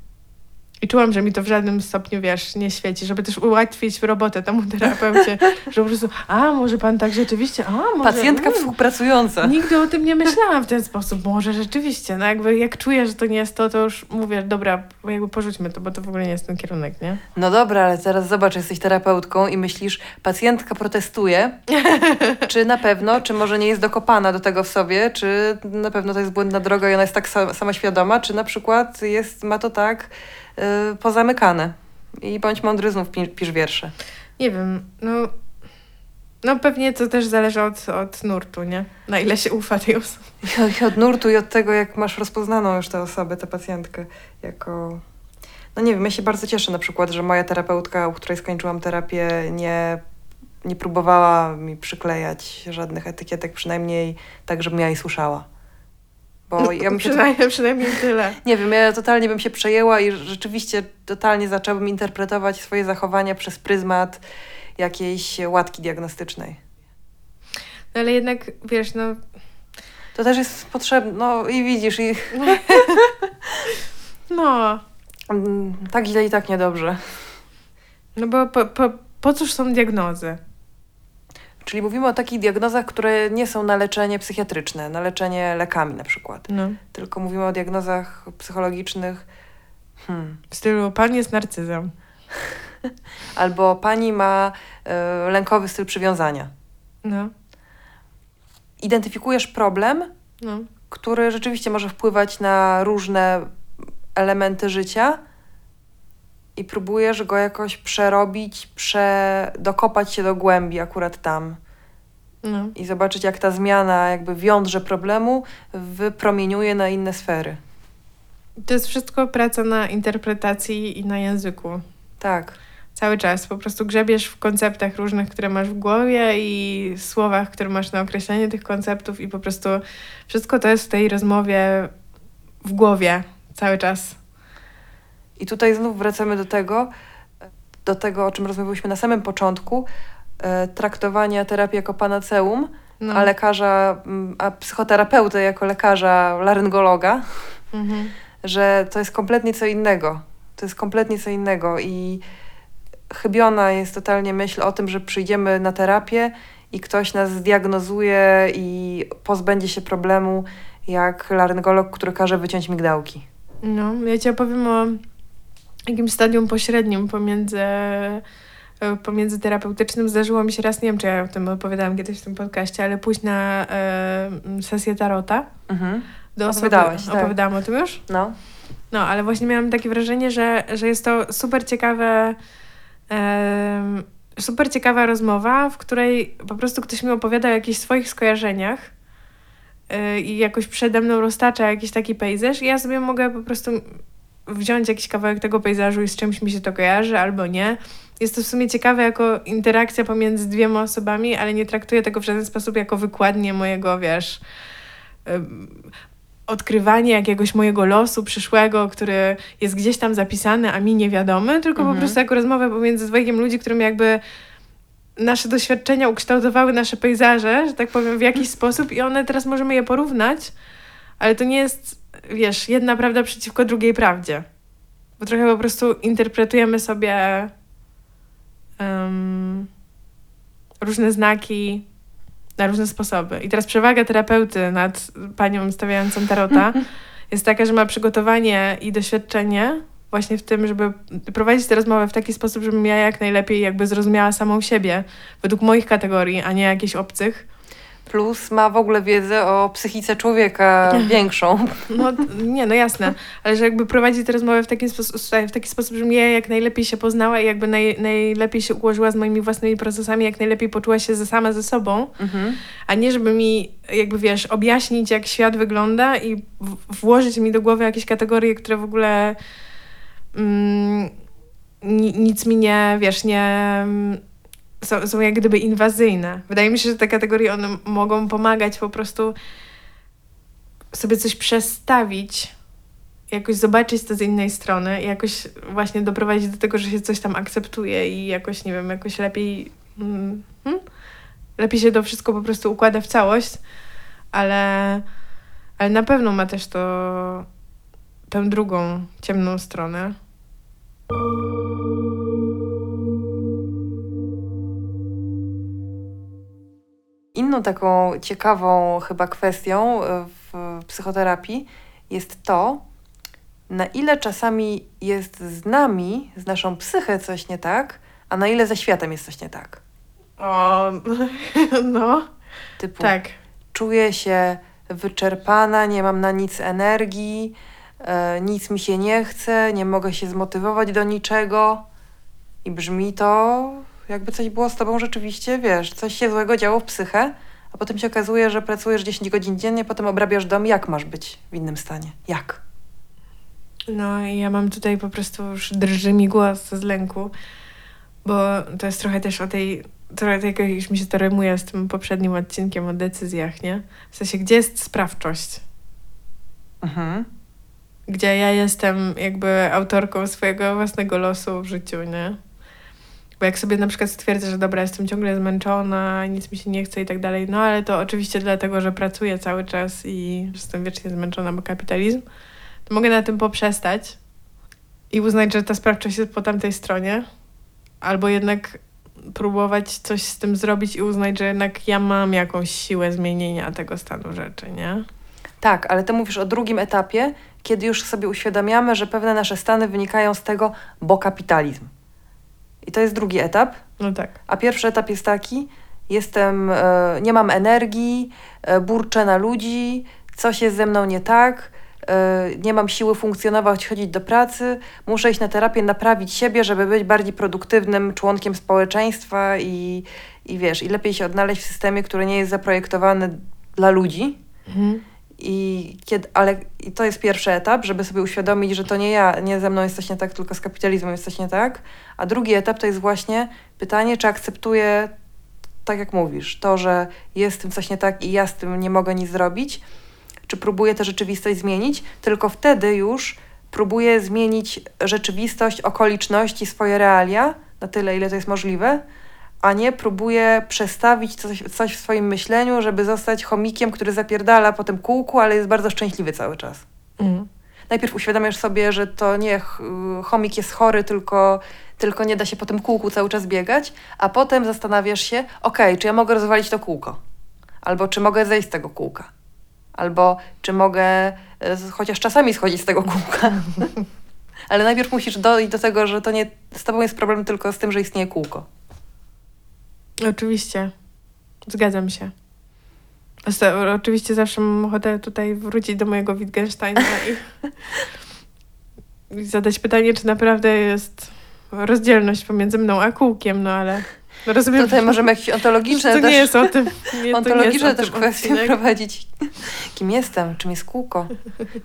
I czułam, że mi to w żadnym stopniu, wiesz, nie świeci, żeby też ułatwić robotę temu terapeucie, że po prostu, a może pan tak rzeczywiście, a może... Pacjentka mm, współpracująca. Nigdy o tym nie myślałam w ten sposób, może rzeczywiście, no jakby jak czuję, że to nie jest to, to już mówię, dobra, jakby porzućmy to, bo to w ogóle nie jest ten kierunek, nie? No dobra, ale teraz zobacz, jesteś terapeutką i myślisz, pacjentka protestuje, czy na pewno, czy może nie jest dokopana do tego w sobie, czy na pewno to jest błędna droga i ona jest tak sa- samoświadoma, czy na przykład jest, ma to tak y, pozamykane. I bądź mądry, znów pi- pisz wiersze. Nie wiem, no... No pewnie to też zależy od, od nurtu, nie? Na ile się ufa tej osobie. I od nurtu i od tego, jak masz rozpoznaną już tę osobę, tę pacjentkę, jako... No nie wiem, ja się bardzo cieszę na przykład, że moja terapeutka, u której skończyłam terapię, nie, nie próbowała mi przyklejać żadnych etykietek, przynajmniej tak, żebym ja jej słyszała. Bo ja bym się... przynajmniej, przynajmniej tyle. Nie wiem, ja totalnie bym się przejęła i rzeczywiście totalnie zaczęłabym interpretować swoje zachowania przez pryzmat jakiejś łatki diagnostycznej. No ale jednak, wiesz, no To też jest potrzebne, no i widzisz, i No, mm, tak źle i tak niedobrze. no bo po, po, po cóż są diagnozy? Czyli mówimy o takich diagnozach, które nie są na leczenie psychiatryczne, na leczenie lekami na przykład. No, Tylko mówimy o diagnozach psychologicznych. Hmm. w stylu pan jest narcyzem. Albo pani ma e, lękowy styl przywiązania. No, Identyfikujesz problem, no. który rzeczywiście może wpływać na różne elementy życia i próbujesz go jakoś przerobić, prze... dokopać się do głębi akurat tam No. i zobaczyć, jak ta zmiana jakby w jądrze problemu wypromieniuje na inne sfery. To jest wszystko praca na interpretacji i na języku. Tak. Cały czas po prostu grzebiesz w konceptach różnych, które masz w głowie i słowach, które masz na określenie tych konceptów i po prostu wszystko to jest w tej rozmowie w głowie cały czas. I tutaj znów wracamy do tego, do tego, o czym rozmawialiśmy na samym początku, e, traktowania terapii jako panaceum, No. a lekarza, a psychoterapeutę jako lekarza laryngologa. Mhm. że to jest kompletnie co innego. To jest kompletnie co innego i chybiona jest totalnie myśl o tym, że przyjdziemy na terapię i ktoś nas zdiagnozuje i pozbędzie się problemu jak laryngolog, który każe wyciąć migdałki. No, ja ci opowiem o jakimś stadium pośrednim pomiędzy, e, pomiędzy terapeutycznym. Zdarzyło mi się raz, nie wiem czy ja o tym opowiadałam kiedyś w tym podcaście, ale pójść na e, sesję tarota. Mhm. Do osoby, Opowiadałaś, tak. Opowiadałam o tym już? No. No, ale właśnie miałam takie wrażenie, że, że jest to super ciekawe, em, super ciekawa rozmowa, w której po prostu ktoś mi opowiada o jakichś swoich skojarzeniach y, i jakoś przede mną roztacza jakiś taki pejzaż i ja sobie mogę po prostu wziąć jakiś kawałek tego pejzażu i z czymś mi się to kojarzy albo nie. Jest to w sumie ciekawe jako interakcja pomiędzy dwiema osobami, ale nie traktuję tego w żaden sposób jako wykładnię mojego, wiesz, odkrywanie jakiegoś mojego losu przyszłego, który jest gdzieś tam zapisany, a mi niewiadomy, tylko Mhm. po prostu jako rozmowę pomiędzy dwojgiem ludzi, którym jakby nasze doświadczenia ukształtowały nasze pejzaże, że tak powiem, w jakiś sposób i one teraz możemy je porównać, ale to nie jest, wiesz, jedna prawda przeciwko drugiej prawdzie. Bo trochę po prostu interpretujemy sobie em, różne znaki na różne sposoby. I teraz przewaga terapeuty nad panią stawiającą tarota jest taka, że ma przygotowanie i doświadczenie właśnie w tym, żeby prowadzić tę rozmowę w taki sposób, żebym ja jak najlepiej jakby zrozumiała samą siebie według moich kategorii, a nie jakichś obcych. Plus ma w ogóle wiedzę o psychice człowieka większą. No nie, no jasne, ale że jakby prowadzi tę rozmowę w taki, sposób, w taki sposób, żebym ja jak najlepiej się poznała i jakby naj, najlepiej się ułożyła z moimi własnymi procesami, jak najlepiej poczuła się ze sama ze sobą, Mhm. a nie żeby mi jakby wiesz, objaśnić jak świat wygląda i włożyć mi do głowy jakieś kategorie, które w ogóle mm, ni, nic mi nie, wiesz, nie są, są jak gdyby inwazyjne. Wydaje mi się, że te kategorie one mogą pomagać po prostu sobie coś przestawić, jakoś zobaczyć to z innej strony jakoś właśnie doprowadzić do tego, że się coś tam akceptuje i jakoś, nie wiem, jakoś lepiej mm, hmm? lepiej się to wszystko po prostu układa w całość, ale, ale na pewno ma też to tę drugą ciemną stronę. Inną taką ciekawą chyba kwestią e, w psychoterapii jest to, na ile czasami jest z nami, z naszą psychę coś nie tak, a na ile ze światem jest coś nie tak. O, no, Typu tak. czuję się wyczerpana, nie mam na nic energii, e, nic mi się nie chce, nie mogę się zmotywować do niczego. I brzmi to, jakby coś było z tobą rzeczywiście, wiesz, coś się złego działo w psychę, a potem się okazuje, że pracujesz 10 godzin dziennie, potem obrabiasz dom. Jak masz być w innym stanie? Jak? No i ja mam tutaj po prostu już drży mi głos z lęku, bo to jest trochę też o tej, trochę tak jak już mi się to rymuje z tym poprzednim odcinkiem o decyzjach, nie? W sensie, gdzie jest sprawczość? Mhm. gdzie ja jestem jakby autorką swojego własnego losu w życiu, nie? Bo jak sobie na przykład stwierdzę, że dobra, jestem ciągle zmęczona, nic mi się nie chce i tak dalej, no ale to oczywiście dlatego, że pracuję cały czas i jestem wiecznie zmęczona, bo kapitalizm, to mogę na tym poprzestać i uznać, że ta sprawczość jest po tamtej stronie, albo jednak próbować coś z tym zrobić i uznać, że jednak ja mam jakąś siłę zmienienia tego stanu rzeczy, nie? Tak, ale ty mówisz o drugim etapie, kiedy już sobie uświadamiamy, że pewne nasze stany wynikają z tego, bo kapitalizm. I to jest drugi etap. No tak. A pierwszy etap jest taki: jestem, e, nie mam energii, e, burczę na ludzi, coś jest ze mną nie tak, e, nie mam siły funkcjonować, chodzić do pracy, muszę iść na terapię, naprawić siebie, żeby być bardziej produktywnym członkiem społeczeństwa i, i wiesz, i lepiej się odnaleźć w systemie, który nie jest zaprojektowany dla ludzi. Mhm. I kiedy, ale i to jest pierwszy etap, żeby sobie uświadomić, że to nie ja, nie ze mną jest coś nie tak, tylko z kapitalizmem jest coś nie tak. A drugi etap to jest właśnie pytanie, czy akceptuję, tak jak mówisz, to, że jest z tym coś nie tak i ja z tym nie mogę nic zrobić, czy próbuję tę rzeczywistość zmienić, tylko wtedy już próbuję zmienić rzeczywistość, okoliczności, swoje realia na tyle, ile to jest możliwe, a nie próbuję przestawić coś, coś w swoim myśleniu, żeby zostać chomikiem, który zapierdala po tym kółku, ale jest bardzo szczęśliwy cały czas. Mhm. najpierw uświadamiasz sobie, że to nie ch- chomik jest chory, tylko, tylko nie da się po tym kółku cały czas biegać, a potem zastanawiasz się, okej, czy ja mogę rozwalić to kółko? Albo czy mogę zejść z tego kółka? Albo czy mogę e, chociaż czasami schodzić z tego kółka? Ale najpierw musisz dojść do tego, że to nie z tobą jest problem tylko z tym, że istnieje kółko. Oczywiście. Zgadzam się. Osta- Oczywiście zawsze mam ochotę tutaj wrócić do mojego Wittgensteina i, i zadać pytanie, czy naprawdę jest rozdzielność pomiędzy mną a kółkiem, no ale rozumiem, Tutaj możemy jakieś ontologiczne to też, nie jest o tym. Nie, to nie ontologiczne też kwestie odcinek. prowadzić. Kim jestem? Czym jest kółko?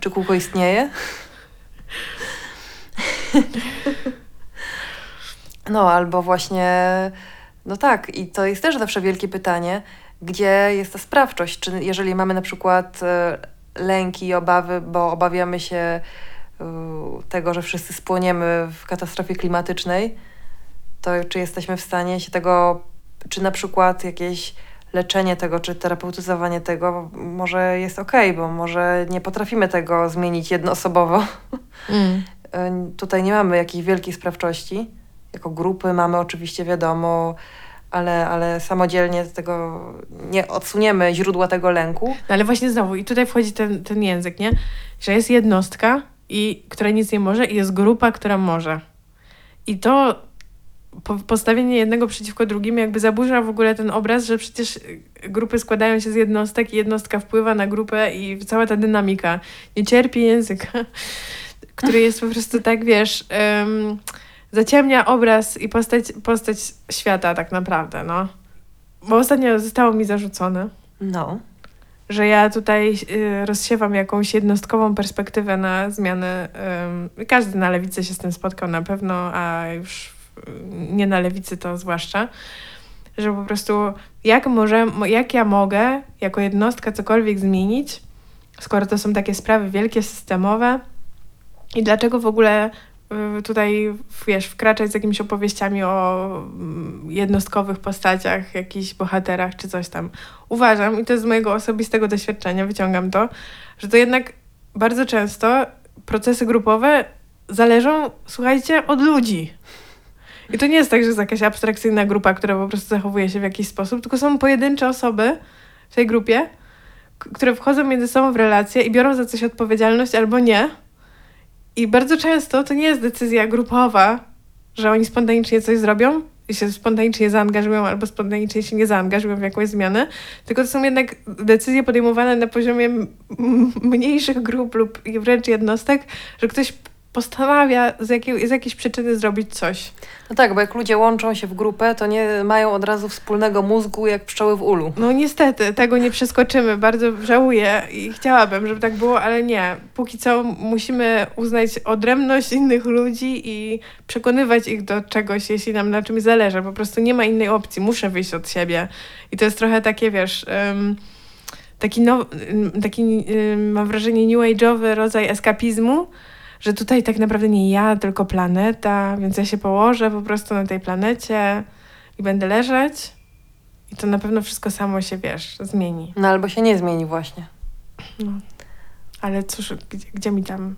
Czy kółko istnieje? No, albo właśnie, no tak, i to jest też zawsze wielkie pytanie, gdzie jest ta sprawczość? Czy jeżeli mamy na przykład e, lęki i obawy, bo obawiamy się e, tego, że wszyscy spłoniemy w katastrofie klimatycznej, to czy jesteśmy w stanie się tego, czy na przykład jakieś leczenie tego, czy terapeutyzowanie tego może jest okej, bo może nie potrafimy tego zmienić jednoosobowo. Mm. Y, Tutaj nie mamy jakiejś wielkiej sprawczości. Jako grupy mamy oczywiście wiadomo, ale, ale samodzielnie z tego nie odsuniemy źródła tego lęku. No ale właśnie znowu, i tutaj wchodzi ten, ten język, nie? Że jest jednostka, i, która nic nie może, i jest grupa, która może. I to po, postawienie jednego przeciwko drugim jakby zaburza w ogóle ten obraz, że przecież y, grupy składają się z jednostek i jednostka wpływa na grupę i cała ta dynamika nie cierpi języka, który jest po prostu tak, wiesz, em, zaciemnia obraz i postać, postać świata tak naprawdę, no. Bo ostatnio zostało mi zarzucone, No. że ja tutaj y, rozsiewam jakąś jednostkową perspektywę na zmianę. ym, każdy na lewicy się z tym spotkał na pewno, a już y, nie na lewicy to zwłaszcza, że po prostu jak, może, mo- jak ja mogę jako jednostka cokolwiek zmienić, skoro to są takie sprawy wielkie, systemowe i dlaczego w ogóle y, tutaj, wiesz, wkraczać z jakimiś opowieściami o mm, jednostkowych postaciach, jakichś bohaterach czy coś tam uważam, i to z mojego osobistego doświadczenia wyciągam to, że to jednak bardzo często procesy grupowe zależą, słuchajcie, od ludzi. I to nie jest tak, że jest jakaś abstrakcyjna grupa, która po prostu zachowuje się w jakiś sposób, tylko są pojedyncze osoby w tej grupie, które wchodzą między sobą w relacje i biorą za coś odpowiedzialność albo nie. I bardzo często to nie jest decyzja grupowa, że oni spontanicznie coś zrobią i się spontanicznie zaangażują albo spontanicznie się nie zaangażują w jakąś zmianę, tylko to są jednak decyzje podejmowane na poziomie mniejszych grup lub wręcz jednostek, że ktoś postanawia z, jakiej, z jakiejś przyczyny zrobić coś. No tak, bo jak ludzie łączą się w grupę, to nie mają od razu wspólnego mózgu jak pszczoły w ulu. No niestety, tego nie przeskoczymy. Bardzo żałuję i chciałabym, żeby tak było, ale nie. Póki co musimy uznać odrębność innych ludzi i przekonywać ich do czegoś, jeśli nam na czymś zależy. Po prostu nie ma innej opcji. Muszę wyjść od siebie. I to jest trochę takie, wiesz... em, taki, now, taki em, mam wrażenie, new age'owy rodzaj eskapizmu, że tutaj tak naprawdę nie ja, tylko planeta, więc ja się położę po prostu na tej planecie i będę leżeć i to na pewno wszystko samo się, wiesz, zmieni. No albo się nie zmieni właśnie. Ale cóż, gdzie, gdzie mi tam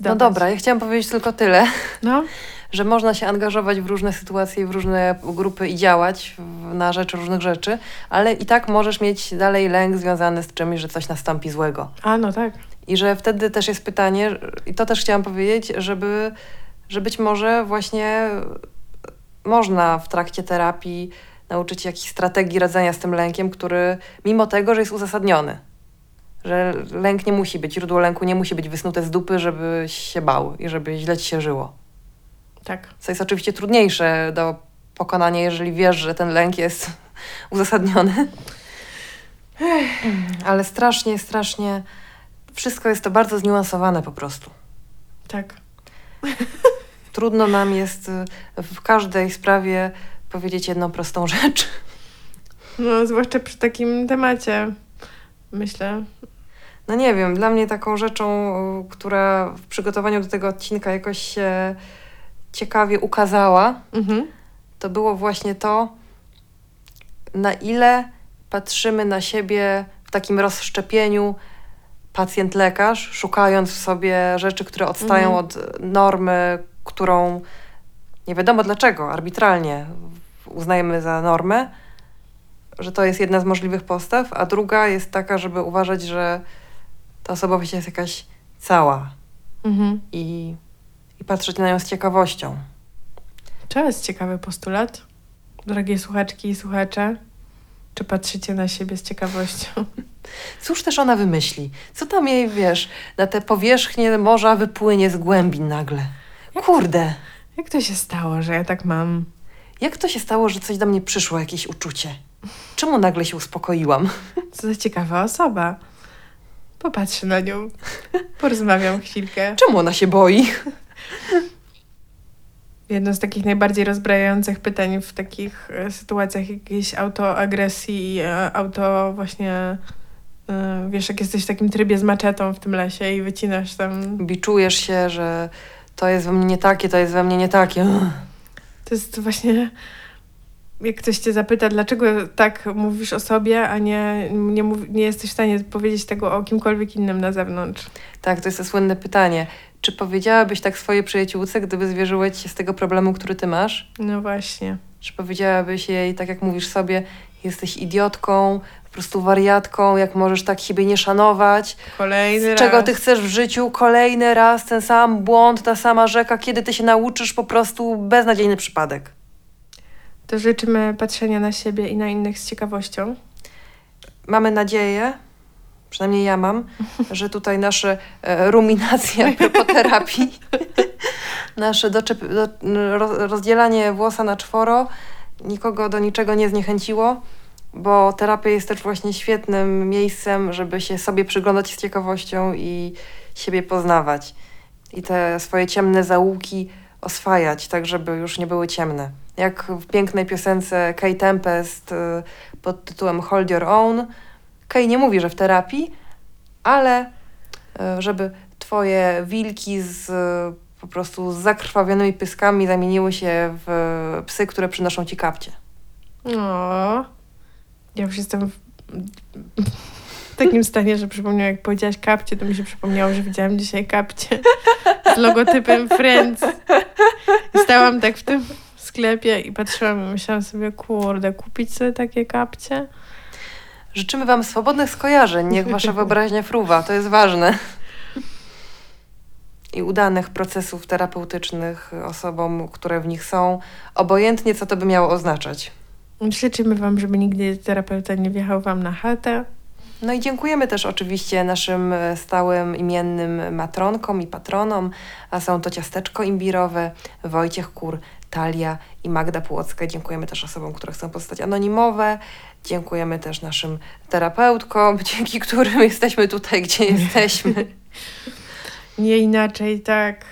No dobra, ja chciałam powiedzieć tylko tyle, No, że można się angażować w różne sytuacje, w różne grupy i działać na rzecz różnych rzeczy, ale i tak możesz mieć dalej lęk związany z czymś, że coś nastąpi złego. a no tak. I że wtedy też jest pytanie, i to też chciałam powiedzieć, żeby, że być może właśnie można w trakcie terapii nauczyć się jakichś strategii radzenia z tym lękiem, który mimo tego, że jest uzasadniony, że lęk nie musi być, źródło lęku nie musi być wysnute z dupy, żebyś się bał i żeby źle ci się żyło. Tak. Co jest oczywiście trudniejsze do pokonania, jeżeli wiesz, że ten lęk jest uzasadniony. Ale strasznie, strasznie wszystko jest to bardzo zniuansowane po prostu. Tak. Trudno nam jest y, w każdej sprawie powiedzieć jedną prostą rzecz. No, zwłaszcza przy takim temacie, myślę. No nie wiem, dla mnie taką rzeczą, y, która w przygotowaniu do tego odcinka jakoś się ciekawie ukazała, Mhm. to było właśnie to, na ile patrzymy na siebie w takim rozszczepieniu pacjent-lekarz, szukając w sobie rzeczy, które odstają Mhm. od normy, którą nie wiadomo dlaczego, arbitralnie uznajemy za normę, że to jest jedna z możliwych postaw, a druga jest taka, żeby uważać, że ta osobowość jest jakaś cała Mhm. i, i patrzeć na nią z ciekawością. To jest ciekawy postulat. Drogie słuchaczki i słuchacze, czy patrzycie na siebie z ciekawością? Cóż też ona wymyśli? Co tam jej, wiesz, na tę powierzchnię morza wypłynie z głębin nagle? Kurde, Jak to się stało, że ja tak mam? jak to się stało, że coś do mnie przyszło, jakieś uczucie? Czemu nagle się uspokoiłam? Co za ciekawa osoba. Popatrzę na nią. Porozmawiam chwilkę. Czemu ona się boi? Jedno z takich najbardziej rozbrajających pytań w takich e, sytuacjach jakiejś autoagresji i e, auto właśnie... e, Wiesz, jak jesteś w takim trybie z maczetą w tym lesie i wycinasz tam... Biczujesz się, że to jest we mnie nie takie, to jest we mnie nie takie. To jest właśnie... Jak ktoś cię zapyta, dlaczego tak mówisz o sobie, a nie, nie, mów, nie jesteś w stanie powiedzieć tego o kimkolwiek innym na zewnątrz. Tak, to jest to słynne pytanie. Czy powiedziałabyś tak swojej przyjaciółce, gdyby zwierzyła ci się z tego problemu, który ty masz? No właśnie. Czy powiedziałabyś jej, tak jak mówisz sobie, jesteś idiotką, prostu wariatką, jak możesz tak siebie nie szanować? Kolejny Z raz. czego ty chcesz w życiu? Kolejny raz ten sam błąd, ta sama rzeka, kiedy ty się nauczysz po prostu beznadziejny przypadek. To życzymy patrzenia na siebie i na innych z ciekawością. Mamy nadzieję, przynajmniej ja mam, że tutaj nasze e, ruminacje propos terapii, nasze doczep, do, roz, rozdzielanie włosa na czworo nikogo do niczego nie zniechęciło, bo terapia jest też właśnie świetnym miejscem, żeby się sobie przyglądać z ciekawością i siebie poznawać. I te swoje ciemne zaułki oswajać, tak żeby już nie były ciemne. Jak w pięknej piosence Kay Tempest y, pod tytułem Hold Your Own. Kay nie mówi, że w terapii, ale y, żeby twoje wilki z y, po prostu z zakrwawionymi pyskami zamieniły się w psy, które przynoszą ci kapcie. O, ja już jestem w, takim stanie, że przypomniałam, jak powiedziałaś kapcie, to mi się przypomniało, że widziałam dzisiaj kapcie z logotypem Friends. I stałam tak w tym sklepie i patrzyłam i myślałam sobie, kurde, kupić sobie takie kapcie? Życzymy Wam swobodnych skojarzeń, niech Wasza wyobraźnia fruwa, to jest ważne. I udanych procesów terapeutycznych osobom, które w nich są, obojętnie co to by miało oznaczać. Życzymy Wam, żeby nigdy terapeuta nie wjechał Wam na chatę. No i dziękujemy też oczywiście naszym e, stałym imiennym matronkom i patronom, a są to Ciasteczko Imbirowe, Wojciech Kur, Talia i Magda Płocka. Dziękujemy też osobom, które chcą pozostać anonimowe. Dziękujemy też naszym terapeutkom, dzięki którym jesteśmy tutaj, gdzie jesteśmy. Nie inaczej, tak.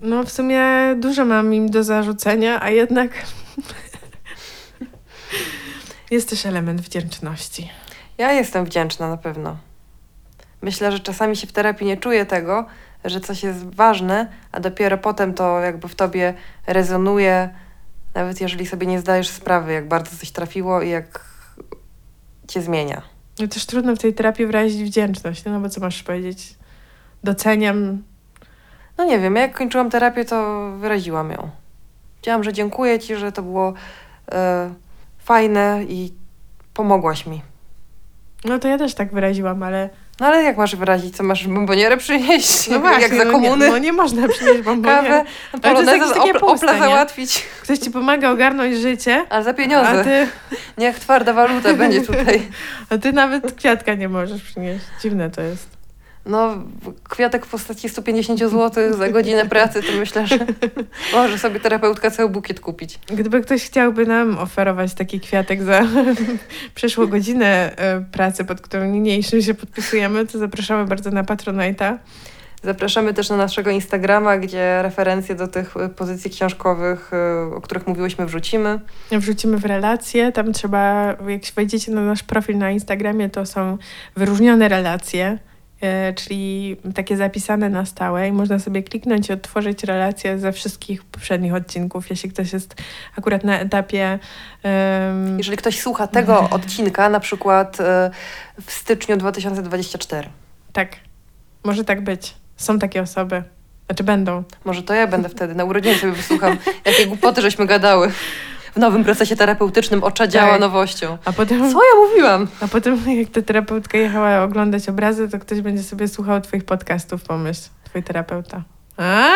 No w sumie dużo mam im do zarzucenia, a jednak jest też element wdzięczności. Ja jestem wdzięczna na pewno. Myślę, że czasami się w terapii nie czuję tego, że coś jest ważne, a dopiero potem to jakby w tobie rezonuje, nawet jeżeli sobie nie zdajesz sprawy, jak bardzo coś trafiło i jak cię zmienia. No też trudno w tej terapii wyrazić wdzięczność, no bo co masz powiedzieć? Doceniam. No nie wiem, jak kończyłam terapię, to wyraziłam ją. Powiedziałam, że dziękuję ci, że to było e, fajne i pomogłaś mi. No to ja też tak wyraziłam, ale No ale jak masz wyrazić, co masz bombonierę przynieść? no właśnie, jak za no komuny? Nie, no nie można przynieść bombonier. Kawę, polonezę, takie opla, załatwić. Ktoś ci pomaga ogarnąć życie, Ale za a pieniądze. ty, Niech twarda waluta będzie tutaj. a ty nawet kwiatka nie możesz przynieść. Dziwne to jest. No, kwiatek w postaci 150 zł za godzinę pracy, to myślę, że może sobie terapeutka cały bukiet kupić. Gdyby ktoś chciałby nam oferować taki kwiatek za przeszłą godzinę e, pracy, pod którą niniejszym się podpisujemy, to zapraszamy bardzo na Patronite'a. Zapraszamy też na naszego Instagrama, gdzie referencje do tych y, pozycji książkowych, y, o których mówiłyśmy, wrzucimy. Wrzucimy w relacje. Tam trzeba, jak wejdziecie na nasz profil na Instagramie, to są wyróżnione relacje, e, czyli takie zapisane na stałe i można sobie kliknąć i odtworzyć relacje ze wszystkich poprzednich odcinków, jeśli ktoś jest akurat na etapie em, Jeżeli ktoś słucha tego odcinka, na przykład y, w styczniu 2024. Tak. Może tak być. Są takie osoby. Znaczy będą. Może to ja będę wtedy na urodzinie sobie wysłucham, jakie głupoty żeśmy gadały. W nowym procesie terapeutycznym oczadziała Tak. nowością. A potem, Co ja mówiłam? a potem jak ta terapeutka jechała oglądać obrazy, to ktoś będzie sobie słuchał twoich podcastów, pomyśl. Twój terapeuta. A?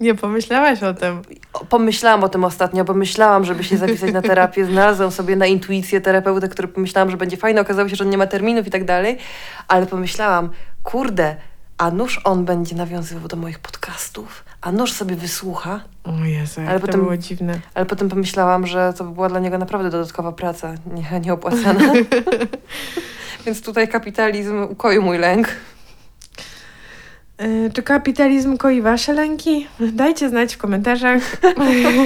Nie pomyślałaś o tym. Pomyślałam o tym ostatnio, bo myślałam, żeby się zapisać na terapię. Znalazłam sobie na intuicję terapeutę, który pomyślałam, że będzie fajny. Okazało się, że on nie ma terminów i tak dalej. Ale pomyślałam, kurde, a nuż on będzie nawiązywał do moich podcastów, a nuż sobie wysłucha. O Jezu, Ale to potem- było dziwne. Ale potem pomyślałam, że to by była dla niego naprawdę dodatkowa praca, nie, nieopłacana. Więc tutaj kapitalizm ukoił mój lęk. Y, Czy kapitalizm koi wasze lęki? Dajcie znać w komentarzach.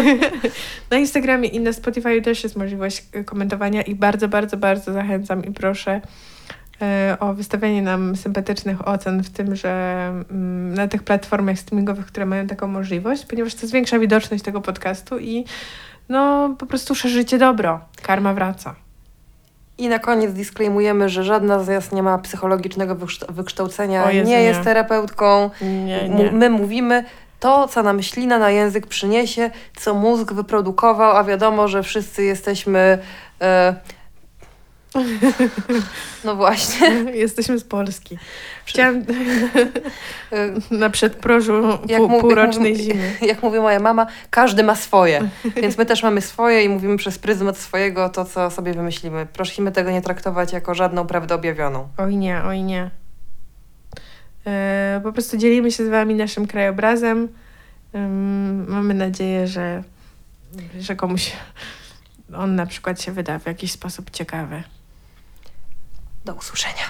na Instagramie i na Spotify też jest możliwość komentowania i bardzo, bardzo, bardzo zachęcam i proszę o wystawianie nam sympatycznych ocen w tym, że mm, na tych platformach streamingowych, które mają taką możliwość, ponieważ to zwiększa widoczność tego podcastu i no po prostu szerzycie dobro. Karma wraca. I na koniec disclaimujemy, że żadna z nas nie ma psychologicznego wykształ- wykształcenia, Jezu, nie nie. jest terapeutką. Nie, nie. My mówimy to, co nam ślina na język przyniesie, co mózg wyprodukował, a wiadomo, że wszyscy jesteśmy. E... No właśnie. Jesteśmy z Polski. Chciałam na przedprożu pół, półrocznej jak mówi- zimy. Jak mówi moja mama, każdy ma swoje. Więc my też mamy swoje i mówimy przez pryzmat swojego to, co sobie wymyślimy. Prosimy tego nie traktować jako żadną prawdę objawioną. Oj nie, oj nie. E, po prostu dzielimy się z wami naszym krajobrazem. Mamy nadzieję, że, że komuś on na przykład się wyda w jakiś sposób ciekawy. Do usłyszenia.